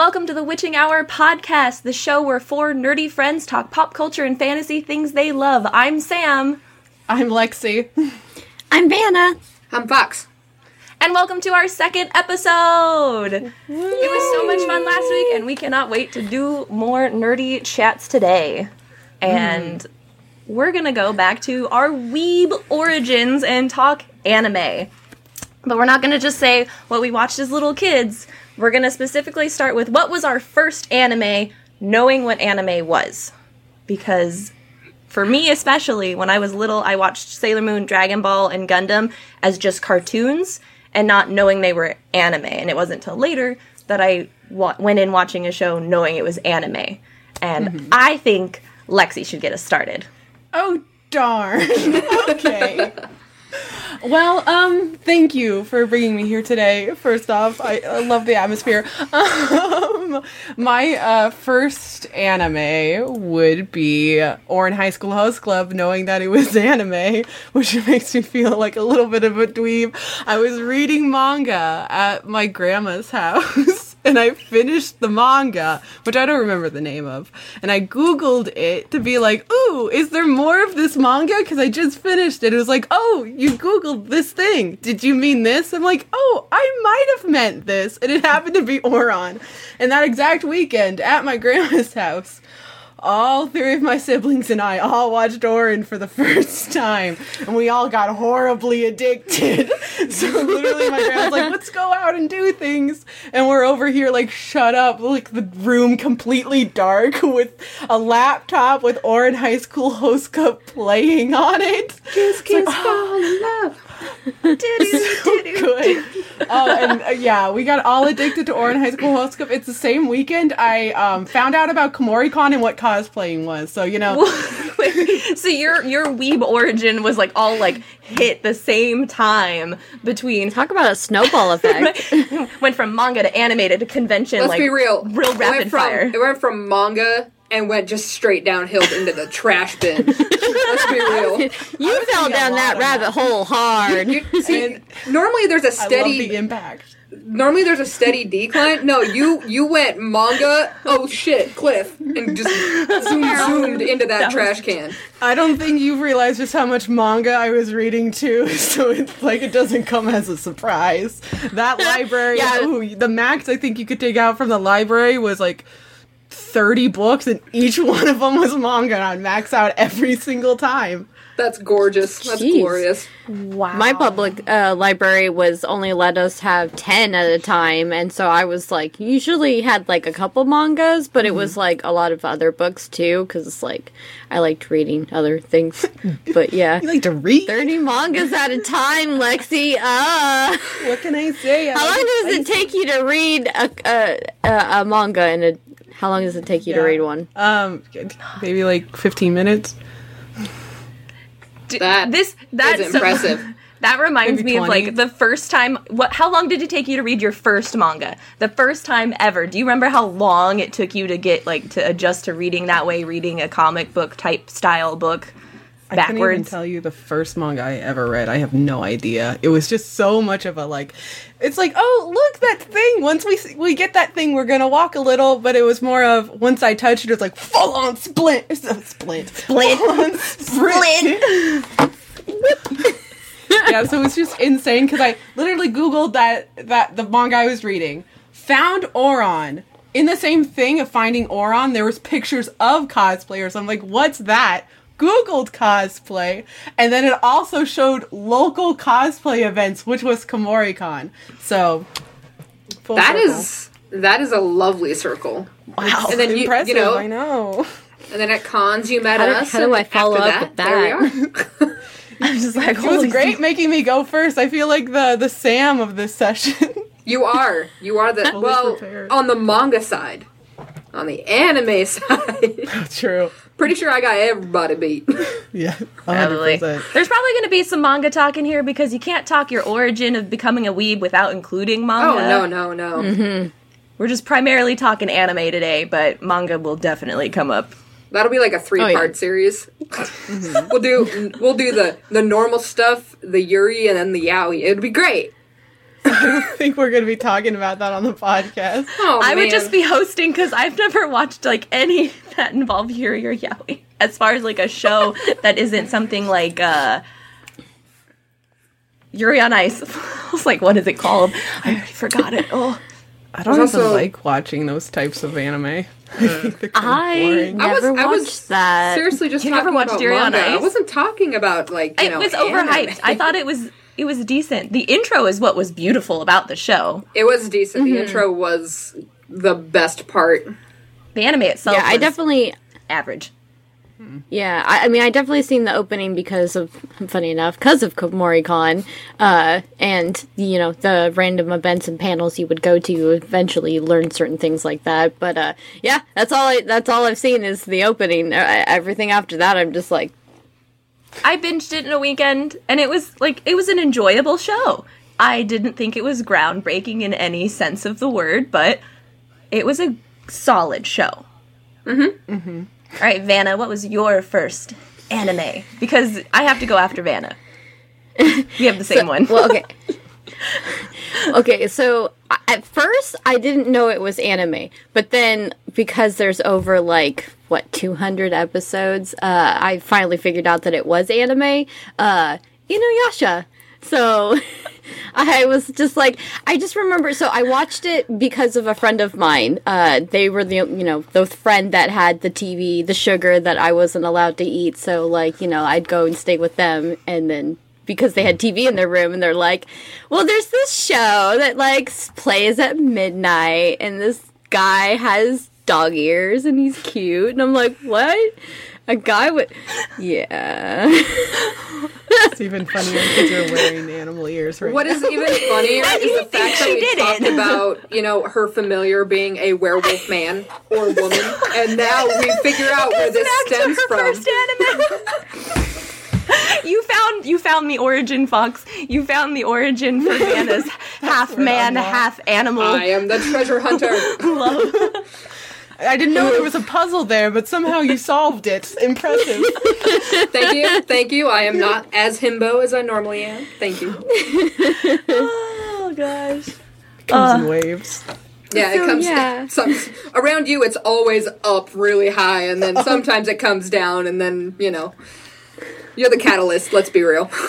welcome to the Witching Hour podcast, the show where four nerdy friends talk pop culture and fantasy things they love. I'm Sam. I'm Lexi. I'm Vanna. I'm Fox. And welcome to our second episode. It was so much fun last week, and we cannot wait to do more nerdy chats today. And we're gonna go back to our weeb origins and talk anime. But we're not gonna just say what we watched as little kids. We're gonna specifically start with what was our first anime, knowing what anime was. Because for me especially when i was little i watched sailor moon dragon ball and gundam as just cartoons and not knowing they were anime and it wasn't until later that i wa- went in watching a show knowing it was anime and mm-hmm. i think lexi should get us started Oh darn. okay. Well, um, thank you for bringing me here today. First off, I, I love the atmosphere. Um, my uh, first anime would be Ouran High School Host Club, knowing that it was anime, which makes me feel like a little bit of a dweeb. I was reading manga at my grandma's house. and I finished the manga, which I don't remember the name of, and I googled it to be like, "Ooh, is there more of this manga?" Because I just finished it. It was like, "Oh, you googled this thing. Did you mean this?" I'm like, "Oh, I might have meant this," and it happened to be Ouran. And that exact weekend at my grandma's house, all three of my siblings and I all watched Ouran for the first time, and we all got horribly addicted. so literally, my grandma's like, "Let's go out and do things," and we're over here like shut up, like the room completely dark with a laptop with Ouran High School Host Club playing on it. Kiss, kiss, fall in love. so good. Oh, and uh, yeah, we got all addicted to Ouran High School Host It's the same weekend I um, found out about Kumoricon and what cosplaying was. So you know, so your your weeb origin was like all like hit the same time between Talk about a snowball effect. went from manga to animated to convention Let's like be real. real It rapid went from, fire It went from manga and went just straight downhill into the trash bin. Let's be real. you fell down that of rabbit hole hard. You, see, And- normally there's a I love steady. the impact. normally there's a steady decline. No, you you went manga. Oh shit, cliff, and just zoomed, zoomed into that, trash can. I don't think you realize just how much manga I was reading too, so it's like it doesn't come as a surprise. That library, Yeah. ooh, the max I think you could take out from the library was like 30 books, and each one of them was manga, and I'd max out every single time. That's gorgeous. That's Jeez. glorious. wow My public uh, library was only let us have 10 at a time, and so I was like, usually had like a couple mangas, but it was like a lot of other books too, because it's like I liked reading other things. but yeah. You like to read? 30 mangas at a time, Lexi. Uh, What can I say? I how like long does it take you to read a, a, a, a manga in a how long does it take you to Yeah. read one? Um, maybe like 15 minutes. That this that's is impressive. that reminds Maybe me of 20. like the first time what how long did it take you to read your first manga the first time ever do you remember how long it took you to get like to adjust to reading that way reading a comic book type style book I couldn't even tell you the first manga I ever read. I have no idea. It was just so much of a like. It's like, oh, look that thing. Once we we get that thing, we're gonna walk a little. But it was more of once I touched it, it was like full on splint, it's a splint, Splint. Full on sprint. yeah, so it was just insane because I literally googled that that the manga I was reading, found Ouran. In the same thing of finding Ouran, there was pictures of cosplayers. I'm like, what's that? Googled cosplay, and then it also showed local cosplay events, which was Kumoricon. So, full That circle. is that is a lovely circle. wow And then you impressive. you know, I know. and then at cons you met How do- us. how do and I follow after up with There we are. i'm just like It was great making me go first. I feel like the the Sam of this session. You are. You are the well prepared. on the manga side. On the anime side, True. Pretty sure I got everybody beat. Yeah. Probably. 100%. There's probably going to be some manga talk in here because you can't talk your origin of becoming a weeb without including manga. Oh manga. no no no! Mm-hmm. We're just primarily talking anime today, but manga will definitely come up. That'll be like a three part Oh, yeah. series. we'll do we'll do the the normal stuff, the Yuri, and then the Yaoi. It'd be great. I don't think we're going to be talking about that on the podcast. Oh, I would just be hosting because I've never watched like any that involve Yuri or Yaoi. As far as like a show that isn't something like uh Yuri on Ice. I was like, what is it called? I already forgot it. Oh, I don't There's even also- like watching those types of anime. I think they're kind of I boring. I was- never I was watched that. Seriously, just You talking never watched about Yuri on manga. I wasn't talking about like you it know. was overhyped. anime. I thought it was it was decent. The intro is what was beautiful about the show. it was decent. Mm-hmm. The intro was the best part. The anime itself, yeah, I definitely average. Yeah, I, I mean, I definitely seen the opening because of, funny enough, because of Kumori-Con, uh, and you know the random events and panels you would go to. Eventually, learn certain things like that. But uh, yeah, that's all. I, that's all I've seen is the opening. Uh, everything after that, I'm just like, I binged it in a weekend, and it was like it was an enjoyable show. I didn't think it was groundbreaking in any sense of the word, but it was a solid show. Mm-hmm. Mm-hmm. All right, Vanna, what was your first anime? Because I have to go after Vanna. We have the same one. well, okay. okay, so at first I didn't know it was anime, but then because there's over like what 200 episodes, uh, I finally figured out that it was anime. Uh, Inuyasha. So I was just like, I just remember. So I watched it because of a friend of mine. Uh, they were the you know the friend that had the TV, the sugar that I wasn't allowed to eat. So like you know I'd go and stay with them, and then because they had TV in their room, and they're like, well, there's this show that like plays at midnight, and this guy has dog ears, and he's cute, and I'm like, what? A guy with, yeah. It's even funnier because you're wearing animal ears right What is even funnier is the fact that she we did talked it. about, you know, her familiar being a werewolf man or woman, and now we figure out where this Back to stems her from. First anime. you found you found the origin, Fox. You found the origin for Vanna's half man, half animal I am the treasure hunter. love. I didn't know there was a puzzle there, but somehow you solved it. Impressive. Thank you, thank you. I am not as himbo as I normally am. Thank you. Oh gosh. Comes in uh, waves. Yeah, So, it comes yeah. some around you. It's always up really high, and then oh. sometimes it comes down, and then you know. You're the catalyst, let's be real.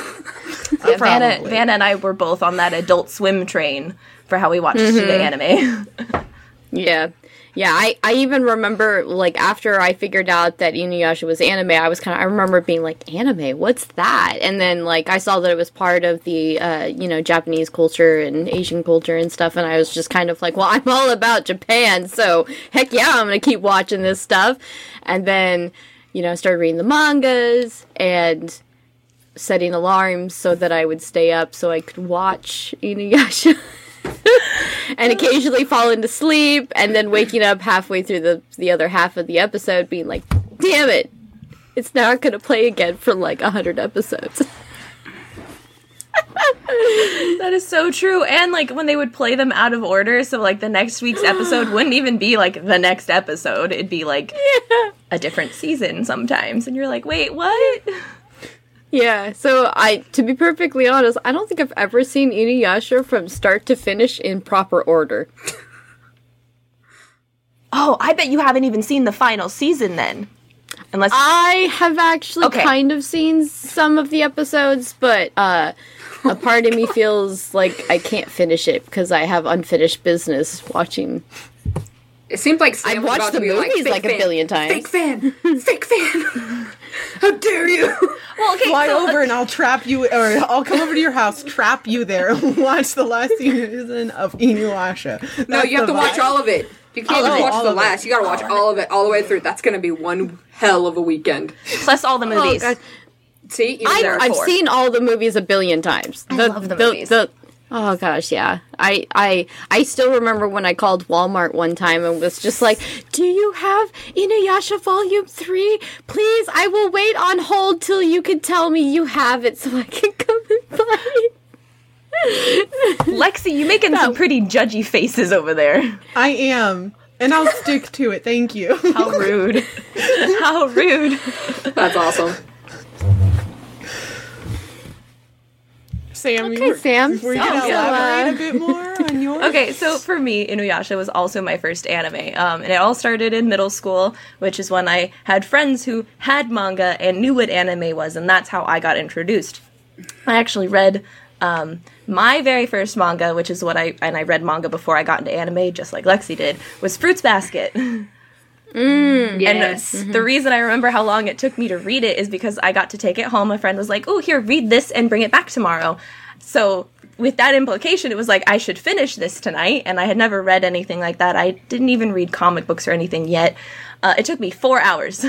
Yeah, Vanna, Probably. Vanna and I were both on that Adult Swim train for how we watched the anime. Yeah. Yeah, I, I even remember like after I figured out that Inuyasha was anime, I was kind of I remember being like anime, what's that? And then like I saw that it was part of the uh, you know Japanese culture and Asian culture and stuff, and I was just kind of like, well, I'm all about Japan, so heck yeah, I'm gonna keep watching this stuff. And then you know started reading the mangas and setting alarms so that I would stay up so I could watch Inuyasha. and occasionally falling to sleep and then waking up halfway through the the other half of the episode being like damn it it's not going to play again for like 100 episodes that is so true. And like when they would play them out of order, so like the next week's episode wouldn't even be like the next episode. It'd be like a different season sometimes. And you're like, wait, what? yeah so i to be perfectly honest i don't think i've ever seen inuyasha from start to finish in proper order Oh, I bet you haven't even seen the final season then. Unless i have actually Okay. kind of seen some of the episodes but uh a part of me feels like i can't finish it because i have unfinished business watching It seems like Sam I've watched about the to be like, movies "Fake like a billion times." Fake fan, fake fan. How dare you? well, okay, Fly so, over and I'll trap you, or I'll come over to your house, trap you there, and watch the last season of Inuyasha. No, you have the to watch all of it. You can't oh, oh, All just watch the of it. last. You gotta watch all of it, all the way through. That's gonna be one hell of a weekend. plus all the oh, movies. God. See, even I, there are I've four. seen all the movies a billion times. I love the movies. oh gosh, yeah. I, I I still remember when I called Walmart one time and was just like, "Do you have Inuyasha Volume Three? Please, I will wait on hold till you can tell me you have it, so I can come and buy it." Lexi, you making some pretty judgy faces over there. I am, and I'll stick to it. Thank you. How rude. How rude. That's awesome. Sam, Okay, you, Sam. before you So, can elaborate uh, a bit more on yours. Okay, so for me, Inuyasha was also my first anime. Um, and it all started in middle school, which is when I had friends who had manga and knew what anime was, and that's how I got introduced. I actually read um, my very first manga, which is what I and I read manga before I got into anime, just like Lexi did, was Fruits Basket. Yes. And the reason I remember how long it took me to read it is because I got to take it home. A friend was like, "Oh, here, read this and bring it back tomorrow." So with that implication, it was like I should finish this tonight, and I had never read anything like that. I didn't even read comic books or anything yet. Uh, it took me four hours,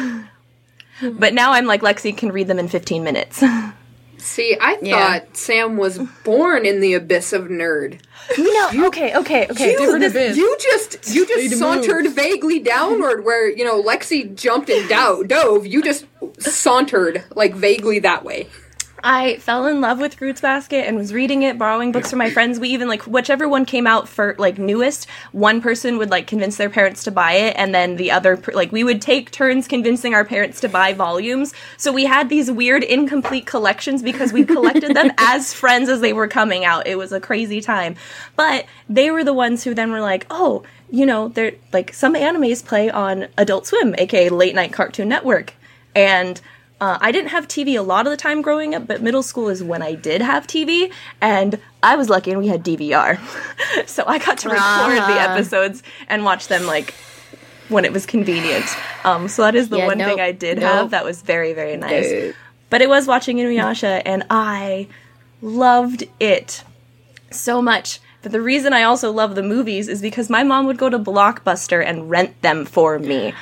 but now I'm like Lexi can read them in 15 minutes. See, I Yeah. thought Sam was born in the abyss of nerd. You no, okay, okay, okay. Different this- abyss. you just you just to sauntered move. vaguely downward where you know Lexi jumped and do- dove. You just sauntered like vaguely that way. I fell in love with Fruits Basket and was reading it, borrowing books from my friends. We even like whichever one came out for like newest, one person would like convince their parents to buy it, and then the other per- like we would take turns convincing our parents to buy volumes. So we had these weird incomplete collections because we collected them as friends as they were coming out. It was a crazy time, but they were the ones who then were like, oh. You know, they're like some animes play on Adult Swim, aka Late Night Cartoon Network. And uh, I didn't have TV a lot of the time growing up, but middle school is when I did have TV, and I was lucky and we had DVR. so I got to record the Ah. episodes and watch them like when it was convenient. Um, so that is the Yeah, one nope, thing I did nope. have that was very, very nice. Nope. But it was watching Inuyasha, and I loved it so much. But the reason I also love the movies is because my mom would go to Blockbuster and rent them for me.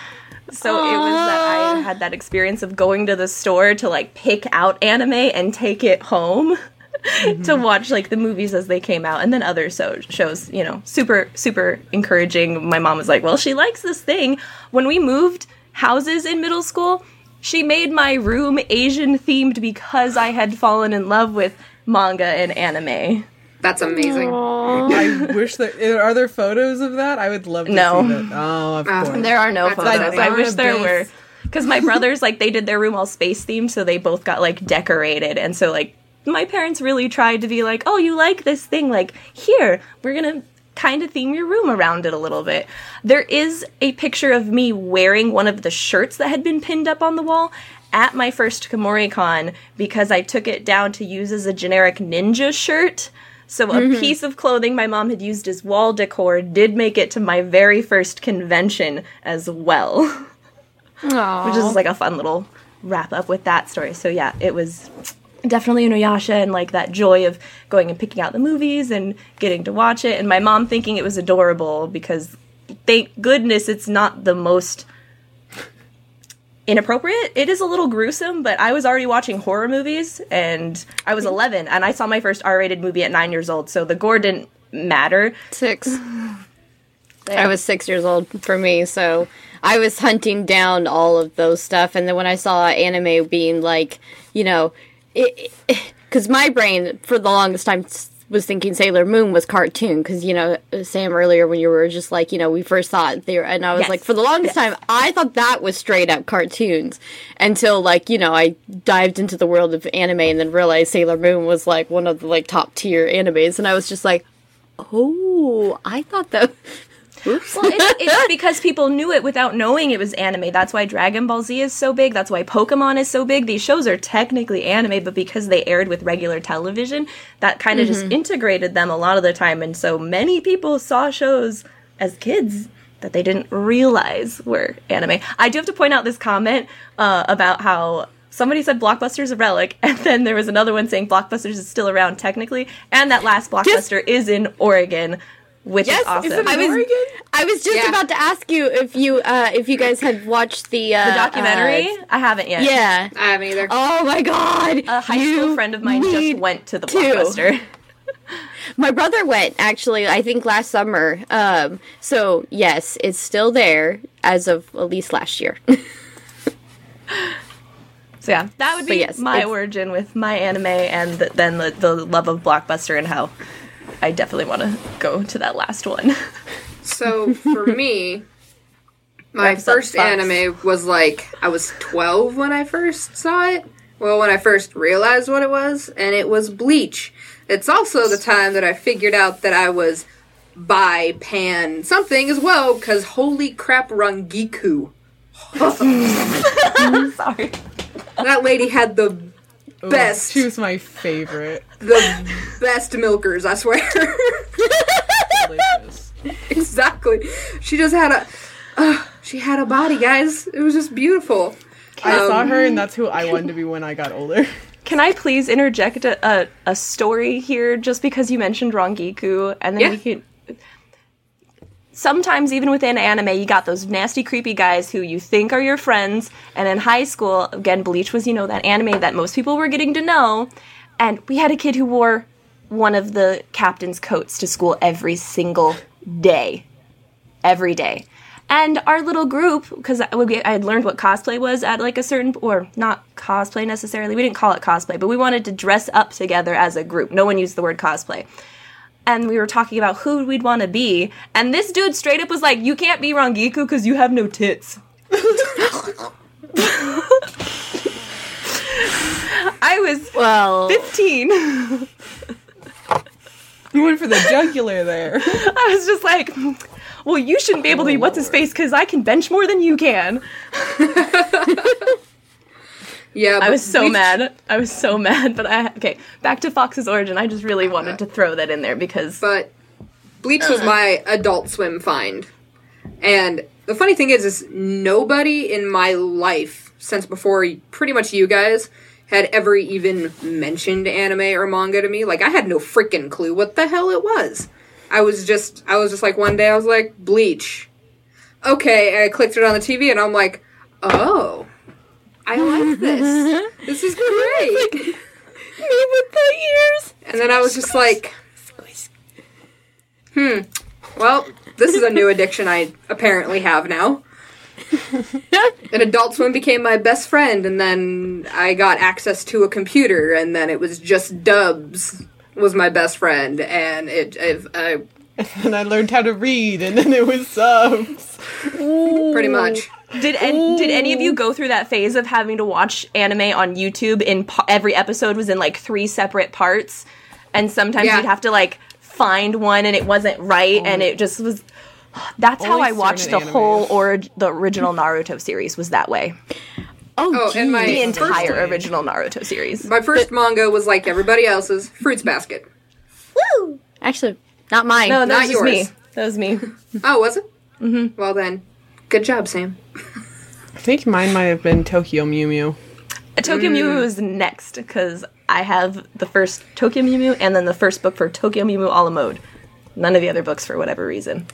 So it was that I had that experience of going to the store to like pick out anime and take it home to mm-hmm. watch like the movies as they came out and then other so- shows, you know, super super encouraging. My mom was like, "Well, she likes this thing." When we moved houses in middle school, she made my room Asian themed because I had fallen in love with manga and anime. That's amazing. I wish that are there photos of that? I would love to No. see that. Oh, of uh, course. There are no That's photos. amazing. I wish there Abyss. were. Because my brothers, like, they did their room all space themed, so they both got, like, decorated. And so, like, my parents really tried to be like, oh, you like this thing? Like, here, we're gonna kind of theme your room around it a little bit. There is a picture of me wearing one of the shirts that had been pinned up on the wall at my first Kumoricon because I took it down to use as a generic ninja shirt. So a mm-hmm. piece of clothing my mom had used as wall decor did make it to my very first convention as well, which is like a fun little wrap up with that story. So yeah, it was definitely Inuyasha and like that joy of going and picking out the movies and getting to watch it. And my mom thinking it was adorable because thank goodness it's not the most inappropriate. It is a little gruesome, but I was already watching horror movies and I was 11 and I saw my first R-rated movie at 9 years old, so the gore didn't matter. Six. I was six years old for me, so I was hunting down all of those stuff. And then when I saw anime being like, you know, because my brain for the longest time was thinking Sailor Moon was cartoon. Because you know, Sam earlier when you were just like, you know, we first thought there, and I was Yes. like, for the longest Yes. time, I thought that was straight up cartoons until like you know I dived into the world of anime and then realized Sailor Moon was like one of the like top tier animes, and I was just like. Oh, I thought that. Oops. Well, it's, it's because people knew it without knowing it was anime. That's why Dragon Ball Z is so big. That's why Pokemon is so big. These shows are technically anime, but because they aired with regular television, that kind of just integrated them a lot of the time. And so many people saw shows as kids that they didn't realize were anime. I do have to point out this comment uh, about how somebody said Blockbuster's a relic, and then there was another one saying Blockbusters is still around technically, and that last Blockbuster is in Oregon, which Yes, is awesome. Is it I in was- Oregon? I was just Yeah. about to ask you if you uh if you guys had watched the uh, The documentary? uh, I haven't yet. yeah. I haven't either. Oh my god. A high You school friend of mine just went to the to. blockbuster. My brother went actually, I think last summer. Um so yes, it's still there as of at least last year. So yeah, that would be yes, my origin with my anime, and th- then the, the love of blockbuster and how I definitely want to go to that last one. So for me, my first anime was like I was 12 when I first saw it. Well, when I first realized what it was, and it was Bleach. It's also the time that I figured out that I was by pan something as well, because holy crap, Rangiku. Sorry. That lady had the best, She was my favorite. the best milkers, I swear. Exactly. She just had a, uh, she had a body, guys. It was just beautiful. I saw Um, her, and that's who I wanted to be when I got older. Can I please interject a, a, a story here just because you mentioned Rangiku and then Yeah. we can Sometimes even within anime you got those nasty creepy guys who you think are your friends and in high school again Bleach was you know that anime that most people were getting to know and we had a kid who wore one of the captain's coats to school every single day every day. And our little group, because I had learned what cosplay was at like a certain, or not cosplay necessarily, we didn't call it cosplay, but we wanted to dress up together as a group. No one used the word cosplay. And we were talking about who we'd want to be. And this dude straight up was like, You can't be Rangiku because you have no tits. I was Well, 15. You went for the jugular there. I was just like, well, you shouldn't be able to be what's his face because I can bench more than you can. Yeah, I was so mad. I was so mad. But I okay. Back to Fox's origin. I just really wanted to throw that in there because But Bleach was my Adult Swim find, and the funny thing is, is nobody in my life since before pretty much you guys had ever even mentioned anime or manga to me. Like I had no freaking clue what the hell it was. I was just, I was just like one day I was like Bleach. Okay, I clicked it on the TV and I'm like, oh, I like this. this is great. me with the ears. And then I was just like, hmm, well, this is a new addiction I apparently have now. And Adult Swim became my best friend, and then I got access to a computer, and then it was just Dubs was my best friend, and it, it I, and I learned how to read, and then it was subs. pretty much. Did an- did any of you go through that phase of having to watch anime on YouTube? In pa- every episode was in like three separate parts, and sometimes Yeah. you'd have to like find one and it wasn't right, and it just was. That's how Only I watched the certain whole or the original Naruto series was that way. Oh, Oh, and my The entire Firstly. original Naruto series. My first manga was like everybody else's, Fruits Basket. Woo! Actually, not mine. No, that Not was just me. yours. That was me. Oh, was it? Mm-hmm. Well then, good job, Sam. I think mine might have been Tokyo Mew Mew. Tokyo Mew Mew mm. is next because I have the first Tokyo Mew Mew and then the first book for Tokyo Mew Mew a la mode. None of the other books for whatever reason.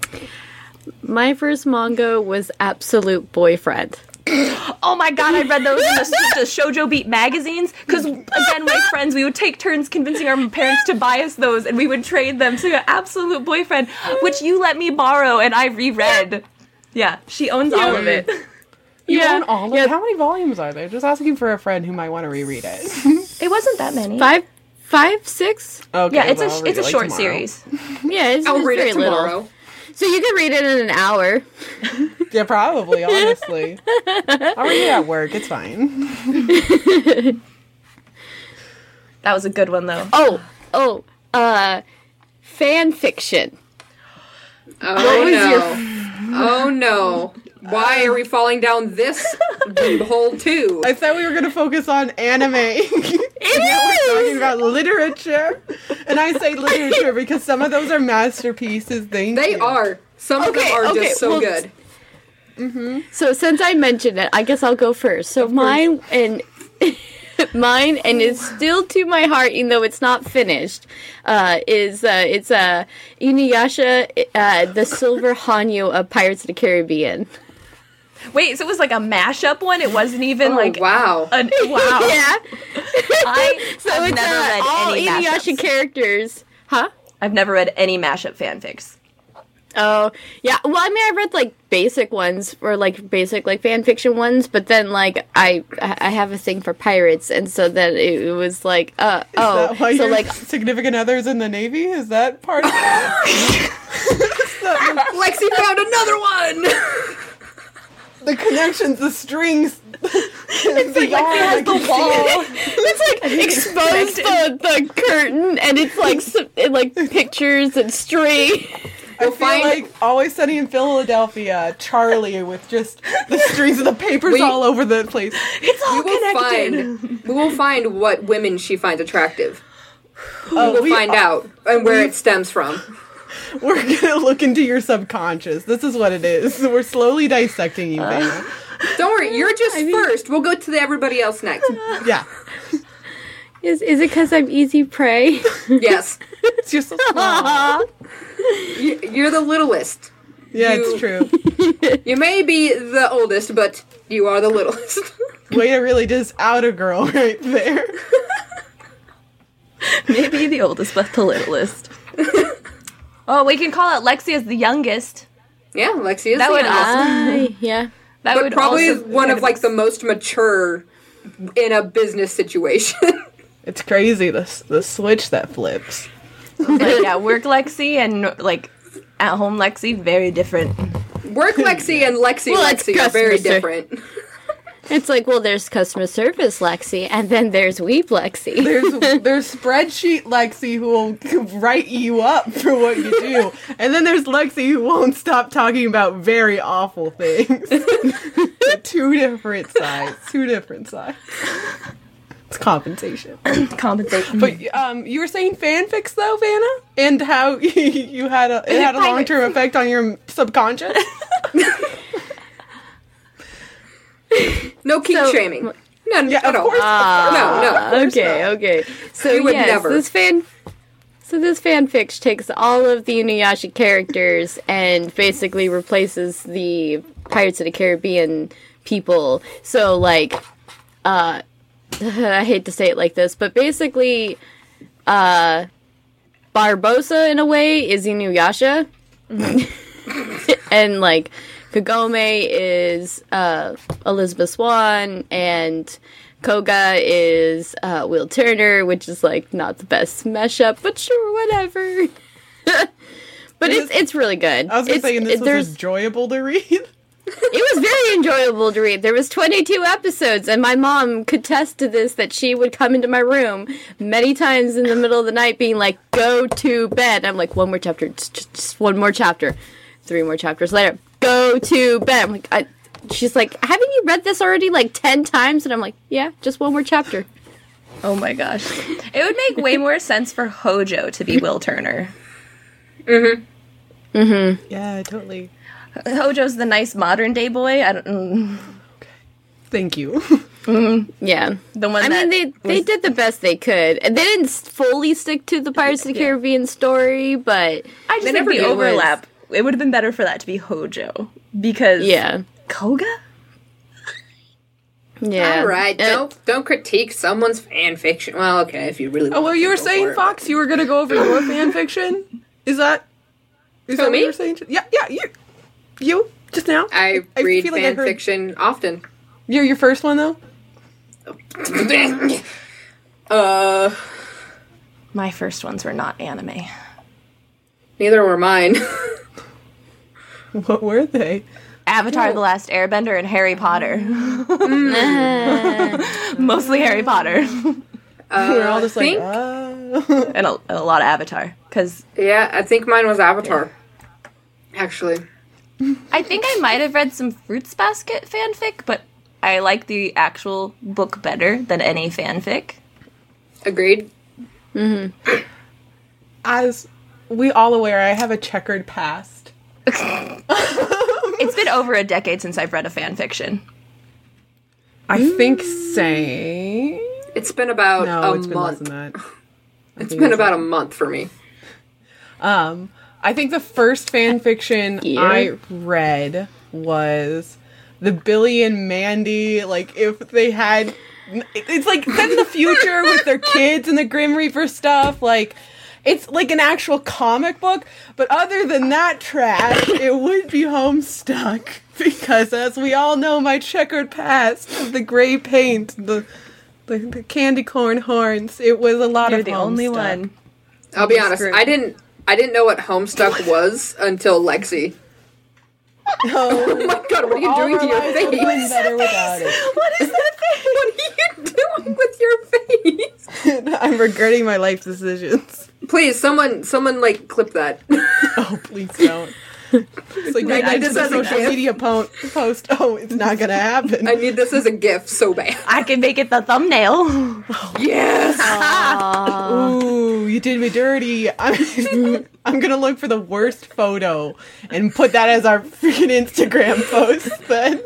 My first manga was Absolute Boyfriend. Oh my god, I read those in the, the Shoujo Beat magazines because again, my friends, we would take turns convincing our parents to buy us those, and we would trade them. So, Absolute Boyfriend, which you let me borrow, and I reread. Yeah, she owns all of it. You Yeah. own all of Yeah. it? How many volumes are there? Just asking for a friend who might want to reread it. It wasn't that many. Five, five, six. okay, Yeah, it's well, I'll a it's a like, short tomorrow. series. Yeah, it's, I'll it's read very it tomorrow. little. So you could read it in an hour. Yeah, probably. Honestly, I'll read it at work. It's fine. That was a good one though. Oh, oh, uh, fan fiction. Oh was no! your- oh no! Why are we falling down this hole too? I said we were going to focus on anime. It talking about literature, and I say literature because some of those are masterpieces. Thank They you. are. Some of them are okay, just so well, good. Mm-hmm. So since I mentioned it, I guess I'll go first. So mine and mine and it's still to my heart, even though it's not finished. Uh, is uh, it's uh, Inuyasha, uh, the Silver Hanyu of Pirates of the Caribbean. Wait, so it was like a mashup one. It wasn't even Oh like wow! an wow. yeah. I So have it's never uh, read all any Inuyasha mashups. characters, huh? I've never read any mashup fanfics. Oh yeah. Well, I mean, I read like basic ones or like basic like fan fiction ones, but then like I I have a thing for pirates, and so then it, it was like uh Is oh that why so your like significant others in the Navy? Is that part of it? Lexi found another one. the connections, the strings. it's like, has the wall. It's like expose the, the curtain and it's like some, and, like pictures and string. I feel find- like Always Sunny in Philadelphia, Charlie with just the strings of the papers We- all over the place. It's all We will connected. find. We will find what women she finds attractive. Uh, oh, We'll we- find out and where it stems from. We're gonna look into your subconscious. This is what it is. We're slowly dissecting you, Vanna. Don't worry, you're just first. We'll go to the everybody else next. Yeah, Is is it because I'm easy prey? Yes, it's just so small. You- you're the littlest. Yeah, You- it's true. You may be the oldest, but you are the littlest. Way to really just out a girl right there. Maybe the oldest, but the littlest. oh, we can call out Lexi as the youngest. yeah, Lexi is That the would youngest, I, yeah. That but would probably also one of like the most mature in a business situation. It's crazy the the switch that flips. like yeah, work Lexi and like at home Lexi very different. Work Lexi and Lexi Well, Lexi are very ser- different. It's like, well, there's customer service Lexi, and then there's Weeb Lexi. There's there's spreadsheet Lexi who will write you up for what you do, and then there's Lexi who won't stop talking about very awful things. two different sides. Two different sides. It's compensation. Compensation. But um, you were saying fanfics though, Vanna, and how you had a it had a long term effect on your subconscious. No kink So- shaming. No, Yeah, no, of no. course. no, no. okay, okay. So You would yes, never. this fan. So this fanfic takes all of the Inuyasha characters and basically replaces the Pirates of the Caribbean people. So like, uh, I hate to say it like this, but basically, uh, Barbossa in a way is Inuyasha, and like Kagome is uh, Elizabeth Swann, and Koga is uh, Will Turner, which is like not the best mashup, but sure, whatever. but it's it's really good. I was gonna It's- say, and this was enjoyable to read. It was very enjoyable to read. There was 22 episodes, and my mom could test to this that she would come into my room many times in the middle of the night, being like, "Go to bed." I'm like, "One more chapter, just, just- just one more chapter." Three more chapters later, "Go to bed." I'm like, I, she's like, "Haven't you read this already like 10 times?" And I'm like, "Yeah, just one more chapter." oh my gosh. It would make way more sense for Hojo to be Will Turner. Mhm. Mhm. Yeah, totally. Hojo's the nice modern day boy. I don't mm, Thank you. Yeah. the one I that mean, they they did the best they could, and they didn't fully stick to the Pirates of the Caribbean story, but I just think never the did. overlap. It would have been better for that to be Hojo because yeah, Koga. yeah. All right, Uh, don't don't critique someone's fan fiction. Well, okay, if you really. Oh, well, want you were saying, for it. Fox, you were gonna go over your fan fiction. Is that? Is Who, that what me? you were saying? Yeah, yeah, you, you just now. I I read feel like I fan heard- fiction often. You're your first one though. uh, My first ones were not anime. neither were mine. What were they? Avatar: The Last Airbender and Harry Potter. Mostly Harry Potter we're all just like, uh, and a, and a lot of Avatar because yeah, I think mine was Avatar. Actually, I think I might have read some Fruits Basket fanfic, but I like the actual book better than any fanfic. agreed. as we all aware, I have a checkered past. It's been over a decade since I've read a fanfiction. I think same. It's been about No, a it's been less than that. It's been about a month for me. Um, I think the first fan fiction Year? I read was the Billy and Mandy. Like if they had, it's like set in the future with their kids and the Grim Reaper stuff. Like it's like an actual comic book. But other than that trash, it would be Homestuck because, as we all know, my checkered past of the gray paint, the the, the candy corn horns. It was a lot You're of the only one. I'll be honest. screwed. I didn't. I didn't know what Homestuck was until Lexi. Oh, oh my god, what are you doing to your face? What is, better without it. what is that face? what are you doing with your face? I'm regretting my life decisions. Please, someone someone like clip that. oh, please don't. It's like I I need did this this as a social media po- post. Oh, it's not gonna happen. I need this as a gift so bad. I can make it the thumbnail. Yes. Ooh, you did me dirty. I'm, I'm gonna look for the worst photo and put that as our freaking Instagram post. Then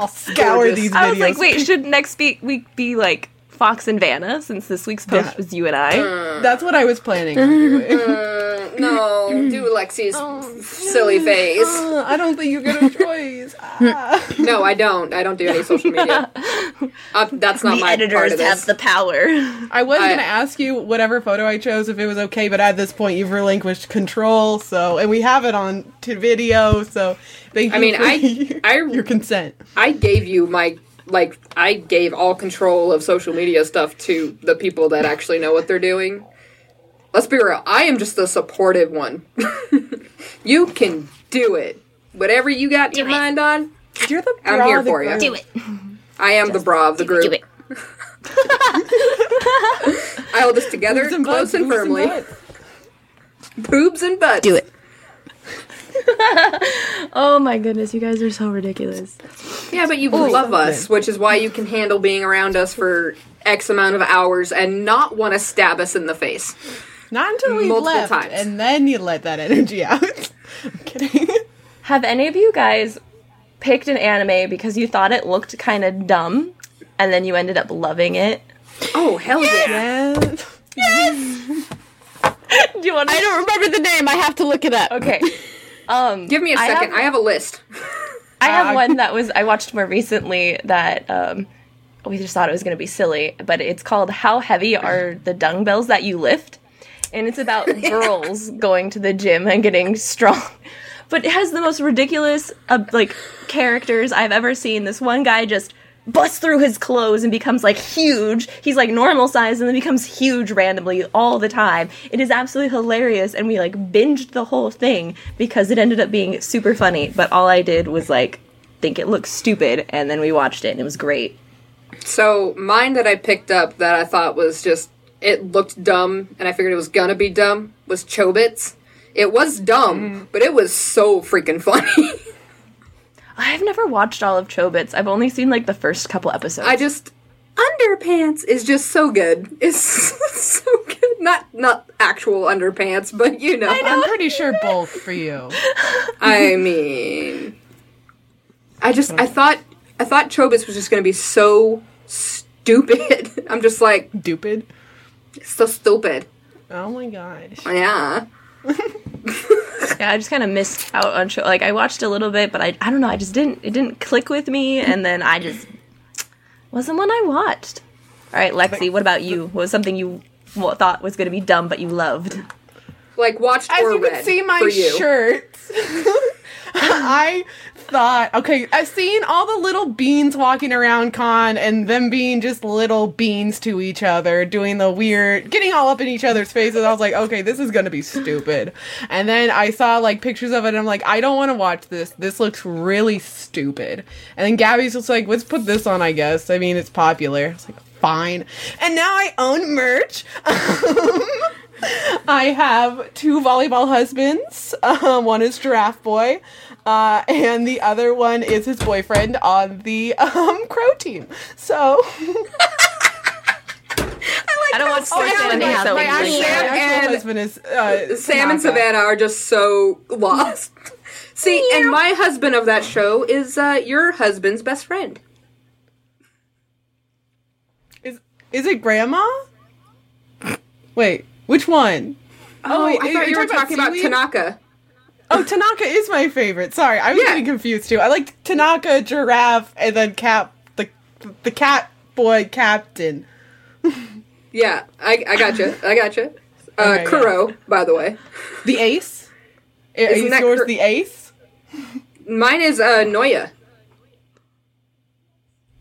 I'll scour Gorgeous. these videos. I was like, wait, should next be- week be like Fox and Vanna since this week's post Yeah. was you and I? That's what I was planning on doing. Uh, no, do Lexi's silly face. Uh, I don't think you get a choice. Ah. No, I don't. I don't do any social media. Uh, that's not the my part editors of this. have the power. I was gonna ask you whatever photo I chose if it was okay, but at this point you've relinquished control. So, and we have it on to video. So, thank you. I mean, for I- your, I- your consent. I gave you my like I gave all control of social media stuff to the people that actually know what they're doing. Let's be real. I am just the supportive one. you can do it. Whatever you got your it. mind on, You're the I'm here the for you. Do it. I am the bra of the group. Do it. I hold this together Boobs close and and firmly. butts. Boobs and butts. Do it. oh my goodness, you guys are so ridiculous. Yeah, but you oh, love us, which is why you can handle being around us for X amount of hours and not want to stab us in the face. Not until we Multiple left, times. and then you let that energy out. I'm kidding. Have any of you guys picked an anime because you thought it looked kind of dumb and then you ended up loving it? Oh, hell yeah. yes. Do you want I don't remember the name. I have to look it up. Okay. Um, Give me a second. have- I have a list. I have Uh, one that was I watched more recently that um, we just thought it was going to be silly, but it's called "How Heavy Are the Dumbbells That You Lift," and it's about girls going to the gym and getting strong. But it has the most ridiculous uh, like characters I've ever seen. This one guy just busts through his clothes and becomes like huge. He's like normal size and then becomes huge randomly all the time. It is absolutely hilarious and we like binged the whole thing because it ended up being super funny, but all I did was like think it looked stupid and then we watched it and it was great. So, mine that I picked up that I thought was just, it looked dumb and I figured it was gonna be dumb was Chobits. It was dumb, mm-hmm. but it was so freaking funny. I've never watched all of Chobits. I've only seen like the first couple episodes. I just, underpants is just so good. It's so good. Not, not actual underpants, but you know. I'm pretty sure both for you. I mean, I just I thought I thought Chobits was just going to be so stupid. I'm just like Stupid. so stupid. Oh my gosh. Yeah. Yeah, I just kind of missed out on show. Like I watched a little bit, but I I don't know. I just didn't it didn't click with me, and then I just wasn't one I watched. All right, Lexi, what about you? What was something you thought was going to be dumb but you loved? Like watched As or you read can see my for you. shirts. I thought, okay, I've seen all the little beans walking around con and them being just little beans to each other, doing the weird, getting all up in each other's faces. I was like, okay, this is gonna be stupid. And then I saw like pictures of it and I'm like, I don't wanna watch this. This looks really stupid. And then Gabby's just like, let's put this on, I guess. I mean, it's popular. I was like, fine. And now I own merch. I have two volleyball husbands. Um, one is Giraffe Boy, uh, and the other one is his boyfriend on the um, Crow team. So, I don't watch sports yeah, anime, my- so my it's actual- like- my Sam actual and- husband is uh, Sam and Savannah are just so lost. See, and my husband of that show is uh, your husband's best friend. Is is it Grandma? Wait, which one? Oh, wait, I thought you were talking talking about Tanaka. Oh, Tanaka is my favorite. Sorry, I was Yeah. getting confused too. I like Tanaka, Giraffe, and then Cap, the the cat boy captain. Yeah, I, I got you. I got you. Uh, Okay, yeah. Kuroo, by the way. The ace. Isn't Is that yours the ace? Mine is uh, Noya.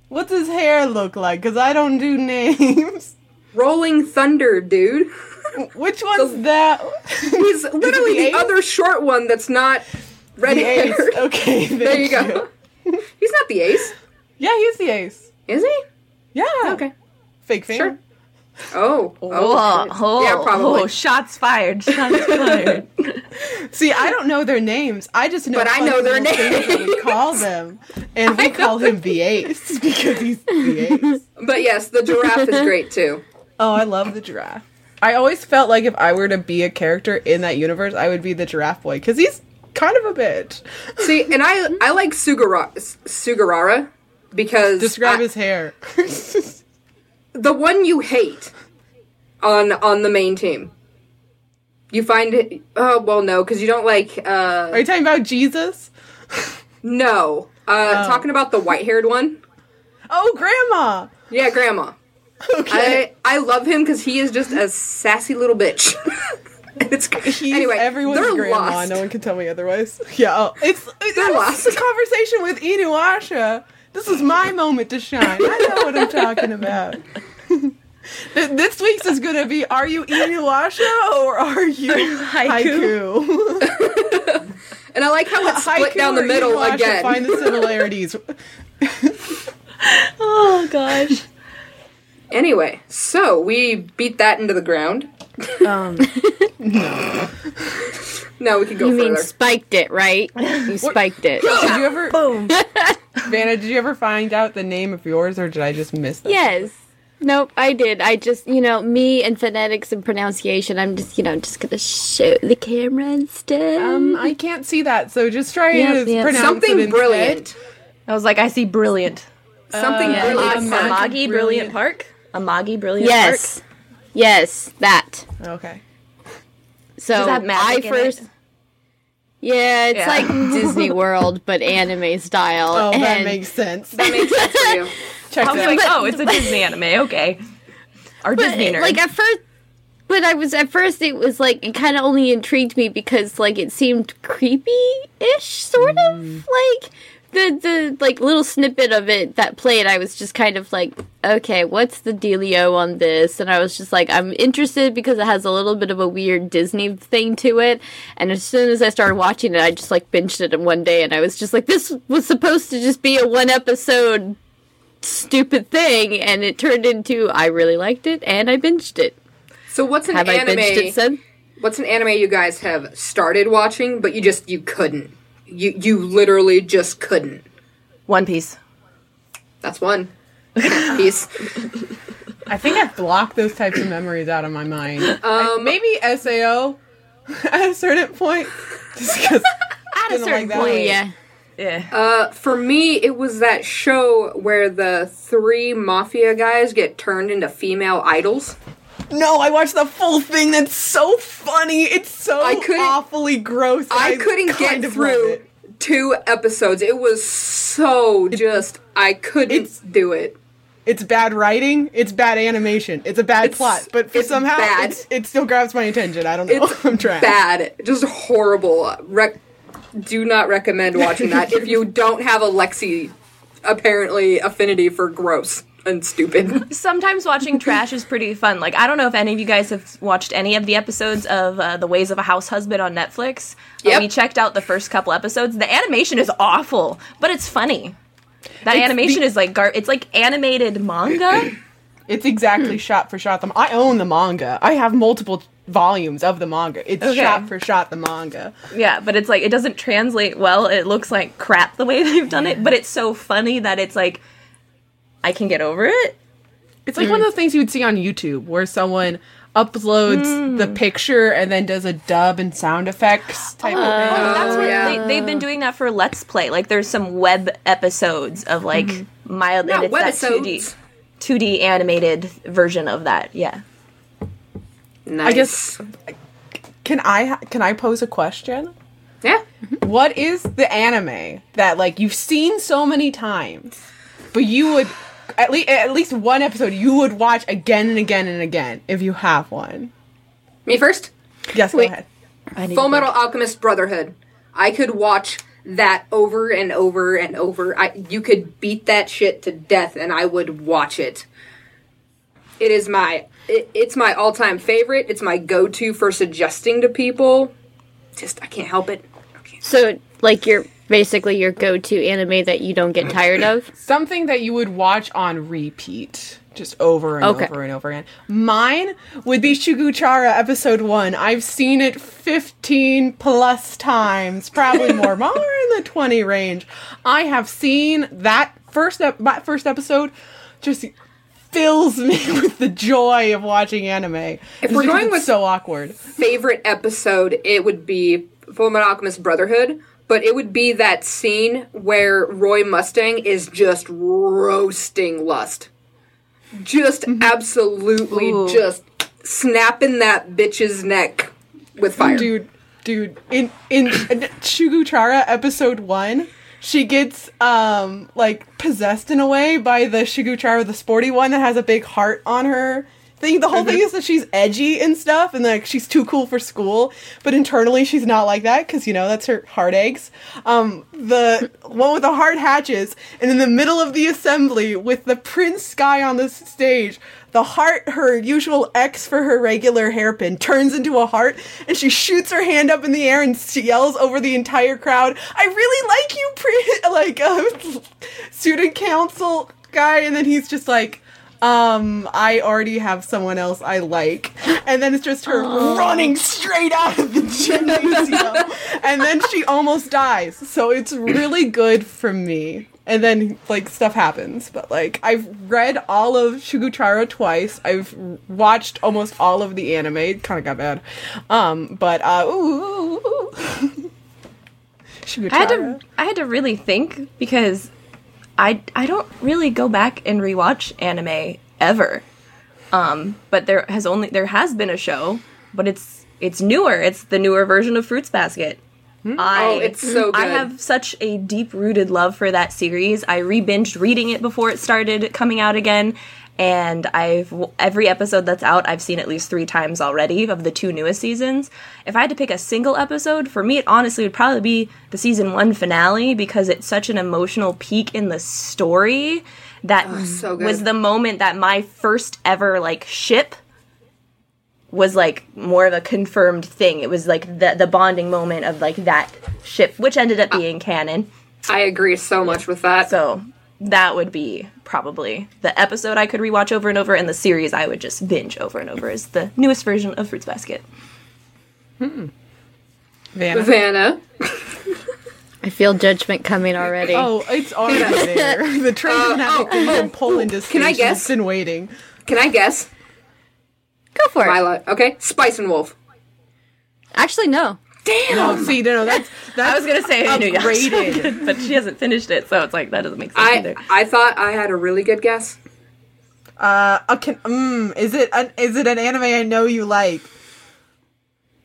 What's his hair look like? Because I don't do names. Rolling Thunder, dude. Which one's that? He's literally the the, other short one that's not red the ace. haired. Okay, There you go. He's not the ace, Yeah, he's the ace. is he? Yeah. Okay. Fake fan. Sure. Oh. Oh. Oh, oh, yeah, probably. oh, shots fired. Shots fired. See, I don't know their names. I just know. But I know their funny little things that we call them, and we call him the Ace because he's the Ace. But yes, the giraffe is great too. Oh, I love the giraffe. I always felt like if I were to be a character in that universe, I would be the giraffe boy because he's kind of a bitch. See, and I I like Sugara, Sugarara because Describe I- his hair. the one you hate on on the main team. You find it. Oh well, no, because you don't like. uh Are you talking about Jesus? No, uh talking about the white haired one. Oh, Grandma. Yeah, Grandma. Okay. I I love him because he is just a sassy little bitch. it's He's anyway. everyone's they're grandma. lost. No one can tell me otherwise. Yeah, it's it's They're lost. the conversation with Inuyasha. This is my moment to shine. I know what I'm talking about. This week's is gonna be: Are you Inuyasha or are you Haikyuu. Haikyuu? And I like how it's split Haikyuu down the middle Inuyasha? again. Find the similarities. oh gosh. Anyway, so we beat that into the ground. Um, No, we could go You mean spiked it, right? You spiked it. did you ever, Boom. Vanna? Did you ever find out the name of yours, or did I just miss that? Yes. Nope, I did. I just, you know, me and phonetics and pronunciation, I'm just, you know, just gonna show the camera instead. Um, I can't see that, so just try Yep, to yep. pronounce Something instead. brilliant. I was like, I see brilliant. Something Uh, brilliant. yeah, Amagi Amagi Brilliant, Brilliant. Park. Amagi Brilliant yes. Yes, that. Okay. So Does it have I magic in first. it? Yeah, it's Yeah. like Disney World, but anime style. Oh, that makes sense. That makes sense for you. Check I was that. like, But- oh, it's a Disney anime. Okay. Our but, Disney nerd. like at first but i was at first it was like it kind of only intrigued me because like it seemed creepy-ish sort of mm. like the the like little snippet of it that played i was just kind of like okay what's the dealio on this and i was just like i'm interested because it has a little bit of a weird disney thing to it and as soon as i started watching it i just like binged it in one day and i was just like this was supposed to just be a one episode stupid thing and it turned into I really liked it and I binged it. So what's an Have I binged it since? What's an anime you guys have started watching, but you just you couldn't. You you literally just couldn't. One Piece. That's one piece. I think I've blocked those types of memories out of my mind. Um, Maybe SAO at a certain point. Just because At a certain like that. Point. yeah. Yeah. Uh, for me, it was that show where the three mafia guys get turned into female idols. No, I watched the full thing. That's so funny. It's so I couldn't- awfully gross. I couldn't get through two episodes. It was so just I couldn't do it. It's bad writing. It's bad animation. It's a bad It's- plot. But for somehow, it still grabs my attention. I don't know. It's I'm trying. bad, just horrible. Do not recommend watching that if you don't have a Lexi apparently affinity for gross and stupid. Sometimes watching trash is pretty fun. Like I don't know if any of you guys have watched any of the episodes of uh, The Ways of a House Husband on Netflix. Uh, we checked out the first couple episodes. The animation is awful, but it's funny. That animation is like gar- it's like animated manga. It's exactly shot for shot. The I own the manga. I have multiple volumes of the manga. It's Okay. shot for shot the manga. yeah, but it's like it doesn't translate well. It looks like crap the way they've done it, but it's so funny that it's like I can get over it. It's like one of those things you would see on YouTube where someone uploads the hmm. picture and then does a dub and sound effects type of oh, thing. That's what yeah. they, oh, they've been doing that for Let's Play. Like there's some web episodes of hmm. like mild Not and it's that 2D webisodes. 2D animated version of that. Yeah. Nice. I guess can I can I pose a question? Yeah. Mm-hmm. What is the anime that like you've seen so many times, but you would at least at least one episode you would watch again and again and again if you have one? Me first. Yes, go Wait. ahead. I need Full Metal. Alchemist Brotherhood. I could watch that over and over and over. I you could beat that shit to death and I would watch it. It is my it, it's my all-time favorite. It's my go-to for suggesting to people. Just I can't help it. Okay. So like your basically your go to anime that you don't get tired of? Something that you would watch on repeat just over and Okay. over and over again. Mine would be Shugo Chara episode one. I've seen it 15 plus times, probably more, more in the 20 range. I have seen that first, ep- that first episode just fills me with the joy of watching anime. If we're going with- so awkward. favorite episode, it would be Full Metal Alchemist Brotherhood, but it would be that scene where Roy Mustang is just roasting Lust. Just absolutely Ooh. just snapping that bitch's neck with fire. dude dude in in Shugo Chara episode 1 she gets um like possessed in a way by the Shugo Chara the sporty one that has a big heart on her thing. The whole thing is that she's edgy and stuff and like she's too cool for school. But internally she's not like that because you know that's her heart eggs um the one with the heart hatches and in the middle of the assembly with the prince guy on the stage the heart, her usual X for her regular hairpin, turns into a heart, and she shoots her hand up in the air and she yells over the entire crowd, "I really like you, pre- like uh, student council guy," and then he's just like. Um, I already have someone else I like. And then it's just her running straight out of the gymnasium. and then she almost dies. So it's really good for me. And then, like, stuff happens. But, like, I've read all of Shugo Chara twice. I've watched almost all of the anime. It kind of got bad. Um, but, uh, ooh, ooh, ooh. I had to I had to really think because I I don't really go back and rewatch anime ever. Um, but there has only there has been a show, but it's it's newer. It's the newer version of Fruits Basket. I, Oh, it's so good. I have such a deep rooted love for that series. I re-binged reading it before it started coming out again, and I've every episode that's out I've seen at least three times already of the two newest seasons. If I had to pick a single episode, for me it honestly would probably be the season one finale because it's such an emotional peak in the story that Oh, so was the moment that my first ever like ship was like more of a confirmed thing. It was like the the bonding moment of like that ship, which ended up being canon. I agree so much with that. So that would be probably the episode I could rewatch over and over, and the series I would just binge over and over is the newest version of Fruits Basket. Hmm. Vanna. Vanna. I feel judgment coming already. Oh, it's already there. The train doesn't have to oh, even pull into can I guess? It's been waiting. Can I guess? Go for it. Lila. Okay. Spice and Wolf. Actually, no. Damn. No, see, no, no, that's that's I was gonna say upgraded. Inuyasha, but she hasn't finished it, so it's like that doesn't make sense I either. I thought I had a really good guess. Uh, okay, mm, is it an, is it an anime I know you like?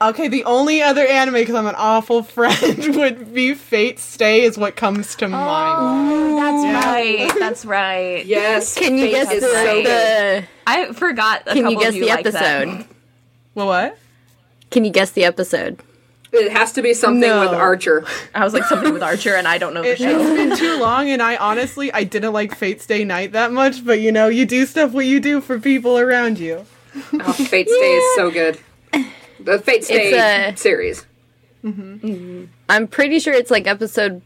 Okay, the only other anime because I'm an awful friend would be Fate Stay is what comes to mind. That's right. That's right. Yes. Can you Fate guess the, so the I forgot. A Can couple you guess of you the episode? Well, what? Can you guess the episode? It has to be something No. with Archer. I was like something with Archer, and I don't know the It, show. has been too long, and I honestly I didn't like Fate Stay Night that much. But you know, you do stuff what you do for people around you. Oh, Fate Stay is so good. The Fate Stay a- series. I'm pretty sure it's like episode